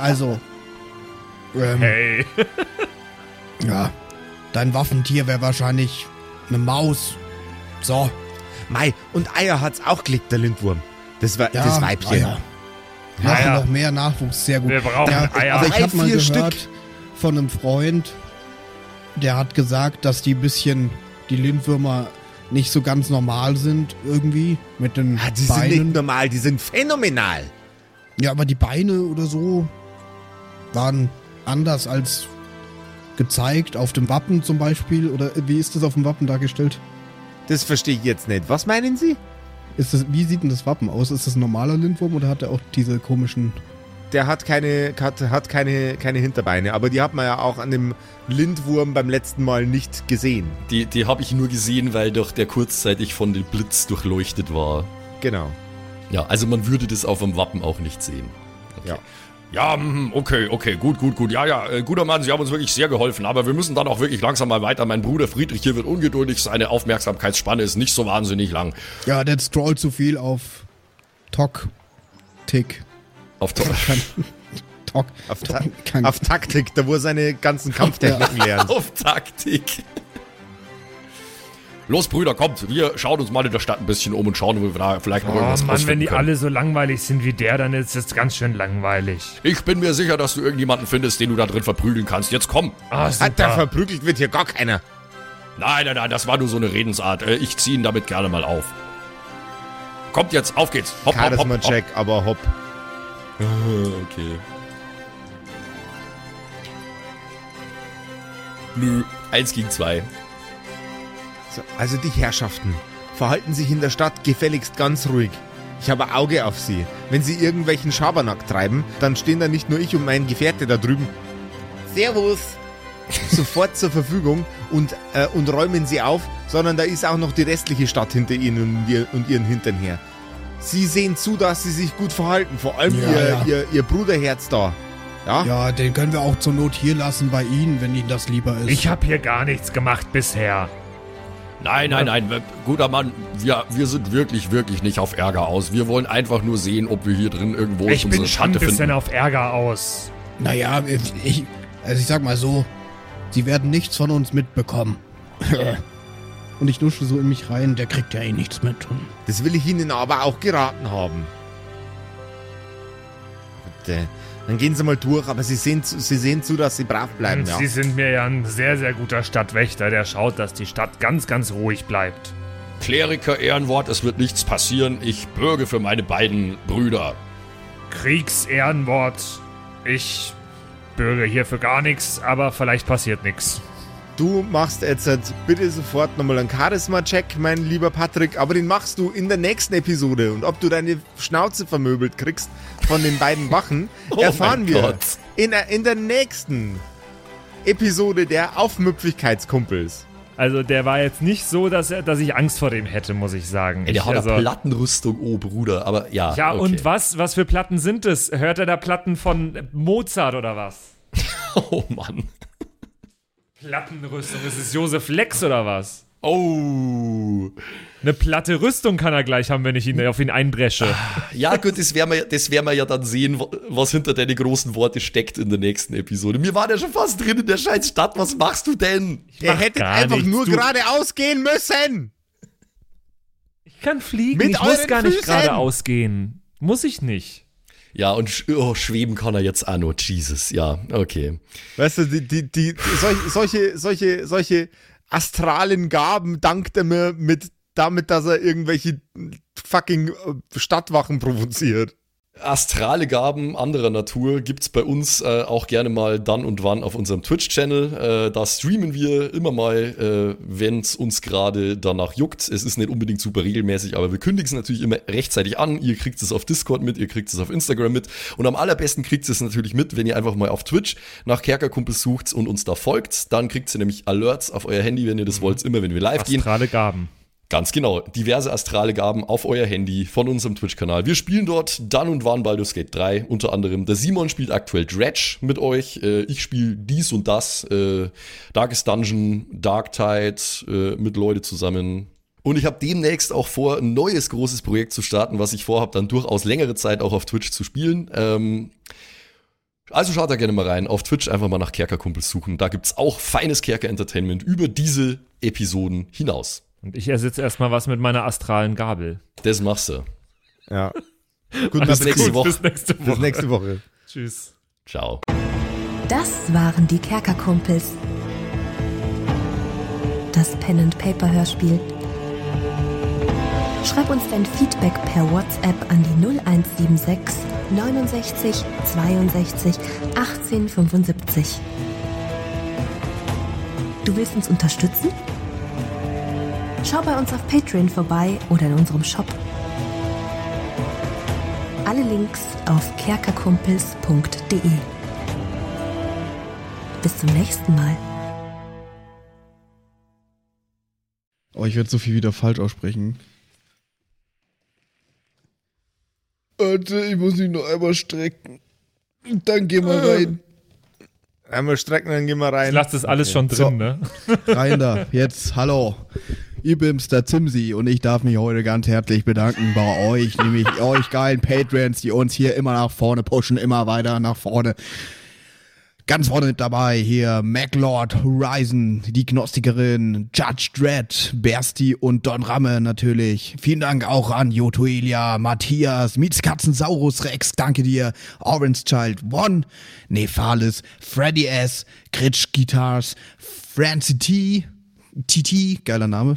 S4: also, ähm,
S3: Hey.
S4: ja, dein Waffentier wäre wahrscheinlich eine Maus. So,
S1: Mai, und Eier hat's auch gelegt, der Lindwurm. Das war
S4: ja,
S1: das Weibchen.
S4: Eier. Noch,
S3: Eier.
S4: noch mehr Nachwuchs, sehr gut.
S3: Wir brauchen
S4: ja,
S3: Eier.
S4: Aber ich habe mal
S1: vier
S4: gehört
S1: Stück.
S4: von einem Freund, der hat gesagt, dass die bisschen, die Lindwürmer nicht so ganz normal sind irgendwie mit den
S1: Ah, die sind nicht
S4: Beinen.
S1: normal, die sind phänomenal.
S4: Ja, aber die Beine oder so waren anders als gezeigt auf dem Wappen zum Beispiel. Oder wie ist das auf dem Wappen dargestellt?
S1: Das verstehe ich jetzt nicht. Was meinen Sie?
S4: Ist das, wie sieht denn das Wappen aus? Ist das ein normaler Lindwurm oder hat er auch diese komischen...
S1: Der hat keine, hat, hat keine, keine Hinterbeine, aber die hat man ja auch an dem Lindwurm beim letzten Mal nicht gesehen.
S2: Die, die habe ich nur gesehen, weil doch der kurzzeitig von dem Blitz durchleuchtet war.
S1: Genau.
S2: Ja, also man würde das auf dem Wappen auch nicht sehen.
S1: Ja.
S7: Ja, mhm, okay, okay, gut, gut, gut. Ja, ja, äh, guter Mann, Sie haben uns wirklich sehr geholfen. Aber wir müssen dann auch wirklich langsam mal weiter. Mein Bruder Friedrich hier wird ungeduldig. Seine Aufmerksamkeitsspanne ist nicht so wahnsinnig lang.
S4: Ja, der strollt zu viel auf Tok. Tick.
S2: Auf to
S4: Tok.
S1: Auf, Ta
S4: kein-
S1: auf Taktik, da wo er seine ganzen Kampftechniken lernt.
S2: auf Taktik.
S7: Los, Brüder, kommt. Wir schauen uns mal in der Stadt ein bisschen um und schauen, ob wir da vielleicht noch
S3: Oh
S7: irgendwas
S3: Mann, wenn die
S7: können.
S3: alle so langweilig sind wie der, dann ist das ganz schön langweilig.
S7: Ich bin mir sicher, dass du irgendjemanden findest, den du da drin verprügeln kannst. Jetzt komm.
S3: Ah,
S1: Hat der
S3: super.
S1: verprügelt wird hier gar keiner.
S7: Nein, nein, nein, das war nur so eine Redensart. Äh, Ich ziehe ihn damit gerne mal auf. Kommt jetzt, auf geht's. Hopp, hopp, hopp, hopp.
S1: Charisma-Check, aber hopp.
S2: okay. Nö, eins gegen zwei.
S1: So, also die Herrschaften verhalten sich in der Stadt gefälligst ganz ruhig. Ich habe Auge auf sie. Wenn sie irgendwelchen Schabernack treiben, dann stehen da nicht nur ich und mein Gefährte da drüben. Servus! Sofort zur Verfügung und, äh, und räumen sie auf, sondern da ist auch noch die restliche Stadt hinter ihnen und, ihr, und ihren Hintern her. Sie sehen zu, dass sie sich gut verhalten, vor allem
S4: Ja,
S1: ihr,
S4: ja.
S1: Ihr, ihr Bruderherz da. Ja?
S4: Ja, den können wir auch zur Not hier lassen bei Ihnen, wenn Ihnen das lieber ist.
S3: Ich habe hier gar nichts gemacht bisher.
S7: Nein, nein, nein, guter Mann, wir, wir sind wirklich, wirklich nicht auf Ärger aus. Wir wollen einfach nur sehen, ob wir hier drin irgendwo
S3: Ich bin
S7: unsere
S3: schon ein bisschen
S7: finden.
S3: auf Ärger aus.
S4: Naja, ich, also ich sag mal so, Sie werden nichts von uns mitbekommen. Und ich nuschel so in mich rein, der kriegt ja eh nichts mit.
S1: Das will ich Ihnen aber auch geraten haben. Bitte. Dann gehen Sie mal durch, aber Sie sehen, zu- Sie sehen zu, dass Sie brav bleiben, ja.
S3: Sie sind mir ja ein sehr, sehr guter Stadtwächter, der schaut, dass die Stadt ganz, ganz ruhig bleibt.
S7: Kleriker Ehrenwort, es wird nichts passieren. Ich bürge für meine beiden Brüder.
S3: Kriegsehrenwort. Ich bürge hier für gar nichts, aber vielleicht passiert nichts.
S1: Du machst jetzt halt bitte sofort nochmal einen Charisma-Check, mein lieber Patrick, aber den machst du in der nächsten Episode. Und ob du deine Schnauze vermöbelt kriegst von den beiden Wachen,
S7: Oh
S1: erfahren wir in, der- in der nächsten Episode der Aufmüpfigkeitskumpels.
S3: Also der war jetzt nicht so, dass, er, dass ich Angst vor dem hätte, muss ich sagen.
S2: Ey, der
S3: ich,
S2: hat
S3: also,
S2: eine Plattenrüstung, oh Bruder, aber ja.
S3: ja,
S2: okay.
S3: und was? Was für Platten sind es? Hört er da Platten von Mozart oder was?
S2: Oh Mann.
S3: Plattenrüstung, ist es Josef Lex oder was?
S2: Oh.
S3: Eine platte Rüstung kann er gleich haben, wenn ich ihn auf ihn einbresche.
S2: Ja, gut, das werden wir, das werden wir ja dann sehen, was hinter deine großen Worte steckt in der nächsten Episode. Wir waren ja schon fast drin in der scheiß Stadt. Was machst du denn?
S1: Der
S3: mach
S1: hätte einfach
S3: nichts,
S1: nur geradeaus gehen müssen.
S3: Ich kann fliegen,
S1: Mit
S3: ich muss gar nicht geradeaus gehen. Muss ich nicht.
S2: Ja, und oh, schweben kann er jetzt auch noch. Jesus, ja, okay.
S1: Weißt du, die, die, die, solche, solche, solche, solche astralen Gaben dankt er mir mit damit, dass er irgendwelche fucking äh, Stadtwachen provoziert.
S2: Astrale Gaben anderer Natur gibt's bei uns äh, auch gerne mal dann und wann auf unserem Twitch-Channel. Äh, da streamen wir immer mal, äh, wenn's uns gerade danach juckt. Es ist nicht unbedingt super regelmäßig, aber wir kündigen es natürlich immer rechtzeitig an. Ihr kriegt es auf Discord mit, ihr kriegt es auf Instagram mit. Und am allerbesten kriegt ihr es natürlich mit, wenn ihr einfach mal auf Twitch nach Kerkerkumpels sucht und uns da folgt. Dann kriegt ihr nämlich Alerts auf euer Handy, wenn ihr das wollt, immer wenn wir live gehen.
S3: Astrale Gaben.
S2: Ganz genau. Diverse astrale Gaben auf euer Handy von unserem Twitch-Kanal. Wir spielen dort dann und wann Baldur's Gate 3. Unter anderem der Simon spielt aktuell Dredge mit euch. Äh, ich spiele dies und das. Äh, Darkest Dungeon, Dark Tide äh, mit Leute zusammen. Und ich habe demnächst auch vor, ein neues großes Projekt zu starten, was ich vorhabe, dann durchaus längere Zeit auch auf Twitch zu spielen. Ähm, also schaut da gerne mal rein. Auf Twitch einfach mal nach Kerkerkumpels suchen. Da gibt's auch feines Kerker-Entertainment über diese Episoden hinaus.
S3: Und ich ersitze erstmal was mit meiner astralen Gabel.
S2: Das machst du.
S1: Ja. Guten
S2: Bis nächste Woche.
S3: Bis nächste Woche.
S1: Bis nächste Woche.
S3: Tschüss.
S2: Ciao.
S5: Das waren die Kerkerkumpels. Das Pen and Paper Hörspiel. Schreib uns dein Feedback per WhatsApp an die 0176 69 62 18 75. Du willst uns unterstützen? Schau bei uns auf Patreon vorbei oder in unserem Shop. Alle Links auf kerkerkumpels.de. Bis zum nächsten Mal.
S4: Oh, ich werde so viel wieder falsch aussprechen. Warte, ich muss mich noch einmal strecken. Dann geh mal rein.
S1: Einmal strecken, dann gehen wir
S3: Ich
S1: rein.
S3: lasse das alles schon drin,
S4: So.
S3: ne?
S4: Rein da. Jetzt, hallo. Ich bin's, der Zimsi, und ich darf mich heute ganz herzlich bedanken bei euch, nämlich euch geilen Patreons, die uns hier immer nach vorne pushen, immer weiter nach vorne. Ganz vorne mit dabei hier MacLord, Horizon, die Gnostikerin, Judge Dredd, Bersti und Don Ramme natürlich. Vielen Dank auch an Jotoelia, Matthias, Mietskatzen, Saurus Rex, danke dir, Orange Child One, Nephalis, Freddy S, Gritsch Guitars, Francie T, TT, geiler Name,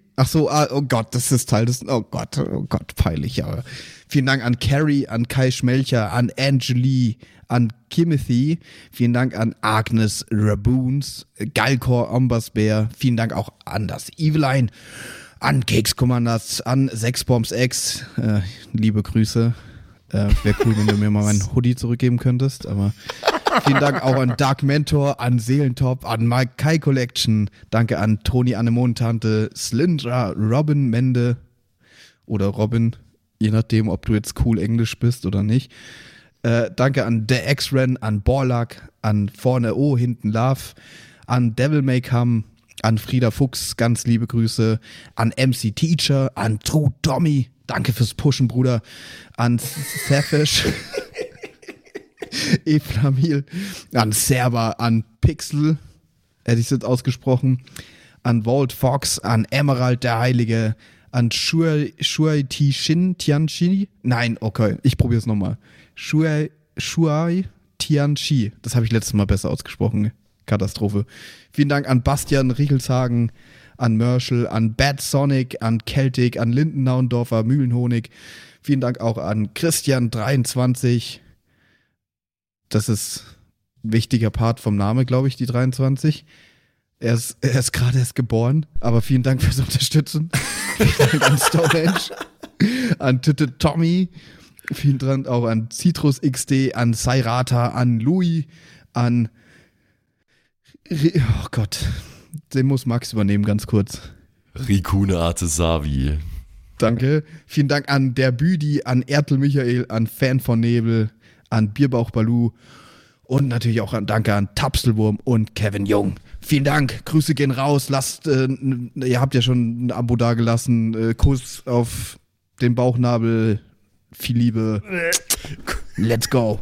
S4: Ach so, ah, oh Gott, das ist Teil des. Oh Gott, oh Gott, peinlich, aber. Vielen Dank an Carrie, an Kai Schmelcher, an Angeli, an Kimothy. Vielen Dank an Agnes Raboons, Galkor Ombersbär. Vielen Dank auch an das Eveline, an Keks Commanders, an Sexbombs X. Äh, liebe Grüße. Äh, Wäre cool, wenn du mir mal meinen Hoodie zurückgeben könntest, aber vielen Dank auch an Dark Mentor, an Seelentop, an Mike Kai Collection. Danke an Toni Annemontante, Slyndra, Robin Mende oder Robin, je nachdem, ob du jetzt cool Englisch bist oder nicht. Äh, danke an The X-Ren, an Borlak, an Vorne O, hinten Love, an Devil May Come, an Frieda Fuchs, ganz liebe Grüße, an MC Teacher, an True Tommy, danke fürs Pushen, Bruder, an Safish, Eflamil, an Server, an Pixel, hätte ich es jetzt ausgesprochen, an Walt Fox, an Emerald der Heilige, an Shuai, Shuai Ti. Nein, okay, ich probiere es nochmal. Shuai, Tianchi. Das habe ich letztes Mal besser ausgesprochen. Katastrophe. Vielen Dank an Bastian Riechelshagen, an Merschel, an Bad Sonic, an Celtic, an Lindennaundorfer, Mühlenhonig. Vielen Dank auch an Christian23. Das ist ein wichtiger Part vom Name, glaube ich, die 23. Er ist, er ist gerade erst geboren, aber vielen Dank fürs Unterstützen. vielen Dank an Stonehenge, an Titte Tommy, vielen Dank auch an Citrus XD, an Sairata, an Louis, an. Oh Gott, den muss Max übernehmen, ganz kurz.
S2: Rikune Artesavi.
S4: Danke. Vielen Dank an der Büdi, an Ertel Michael, an Fan von Nebel, an Bierbauch Balu und natürlich auch an Danke an Tapselwurm und Kevin Jung. Vielen Dank. Grüße gehen raus. Lasst, äh, ihr habt ja schon ein Abo dagelassen. Äh, Kuss auf den Bauchnabel. Viel Liebe. Let's go.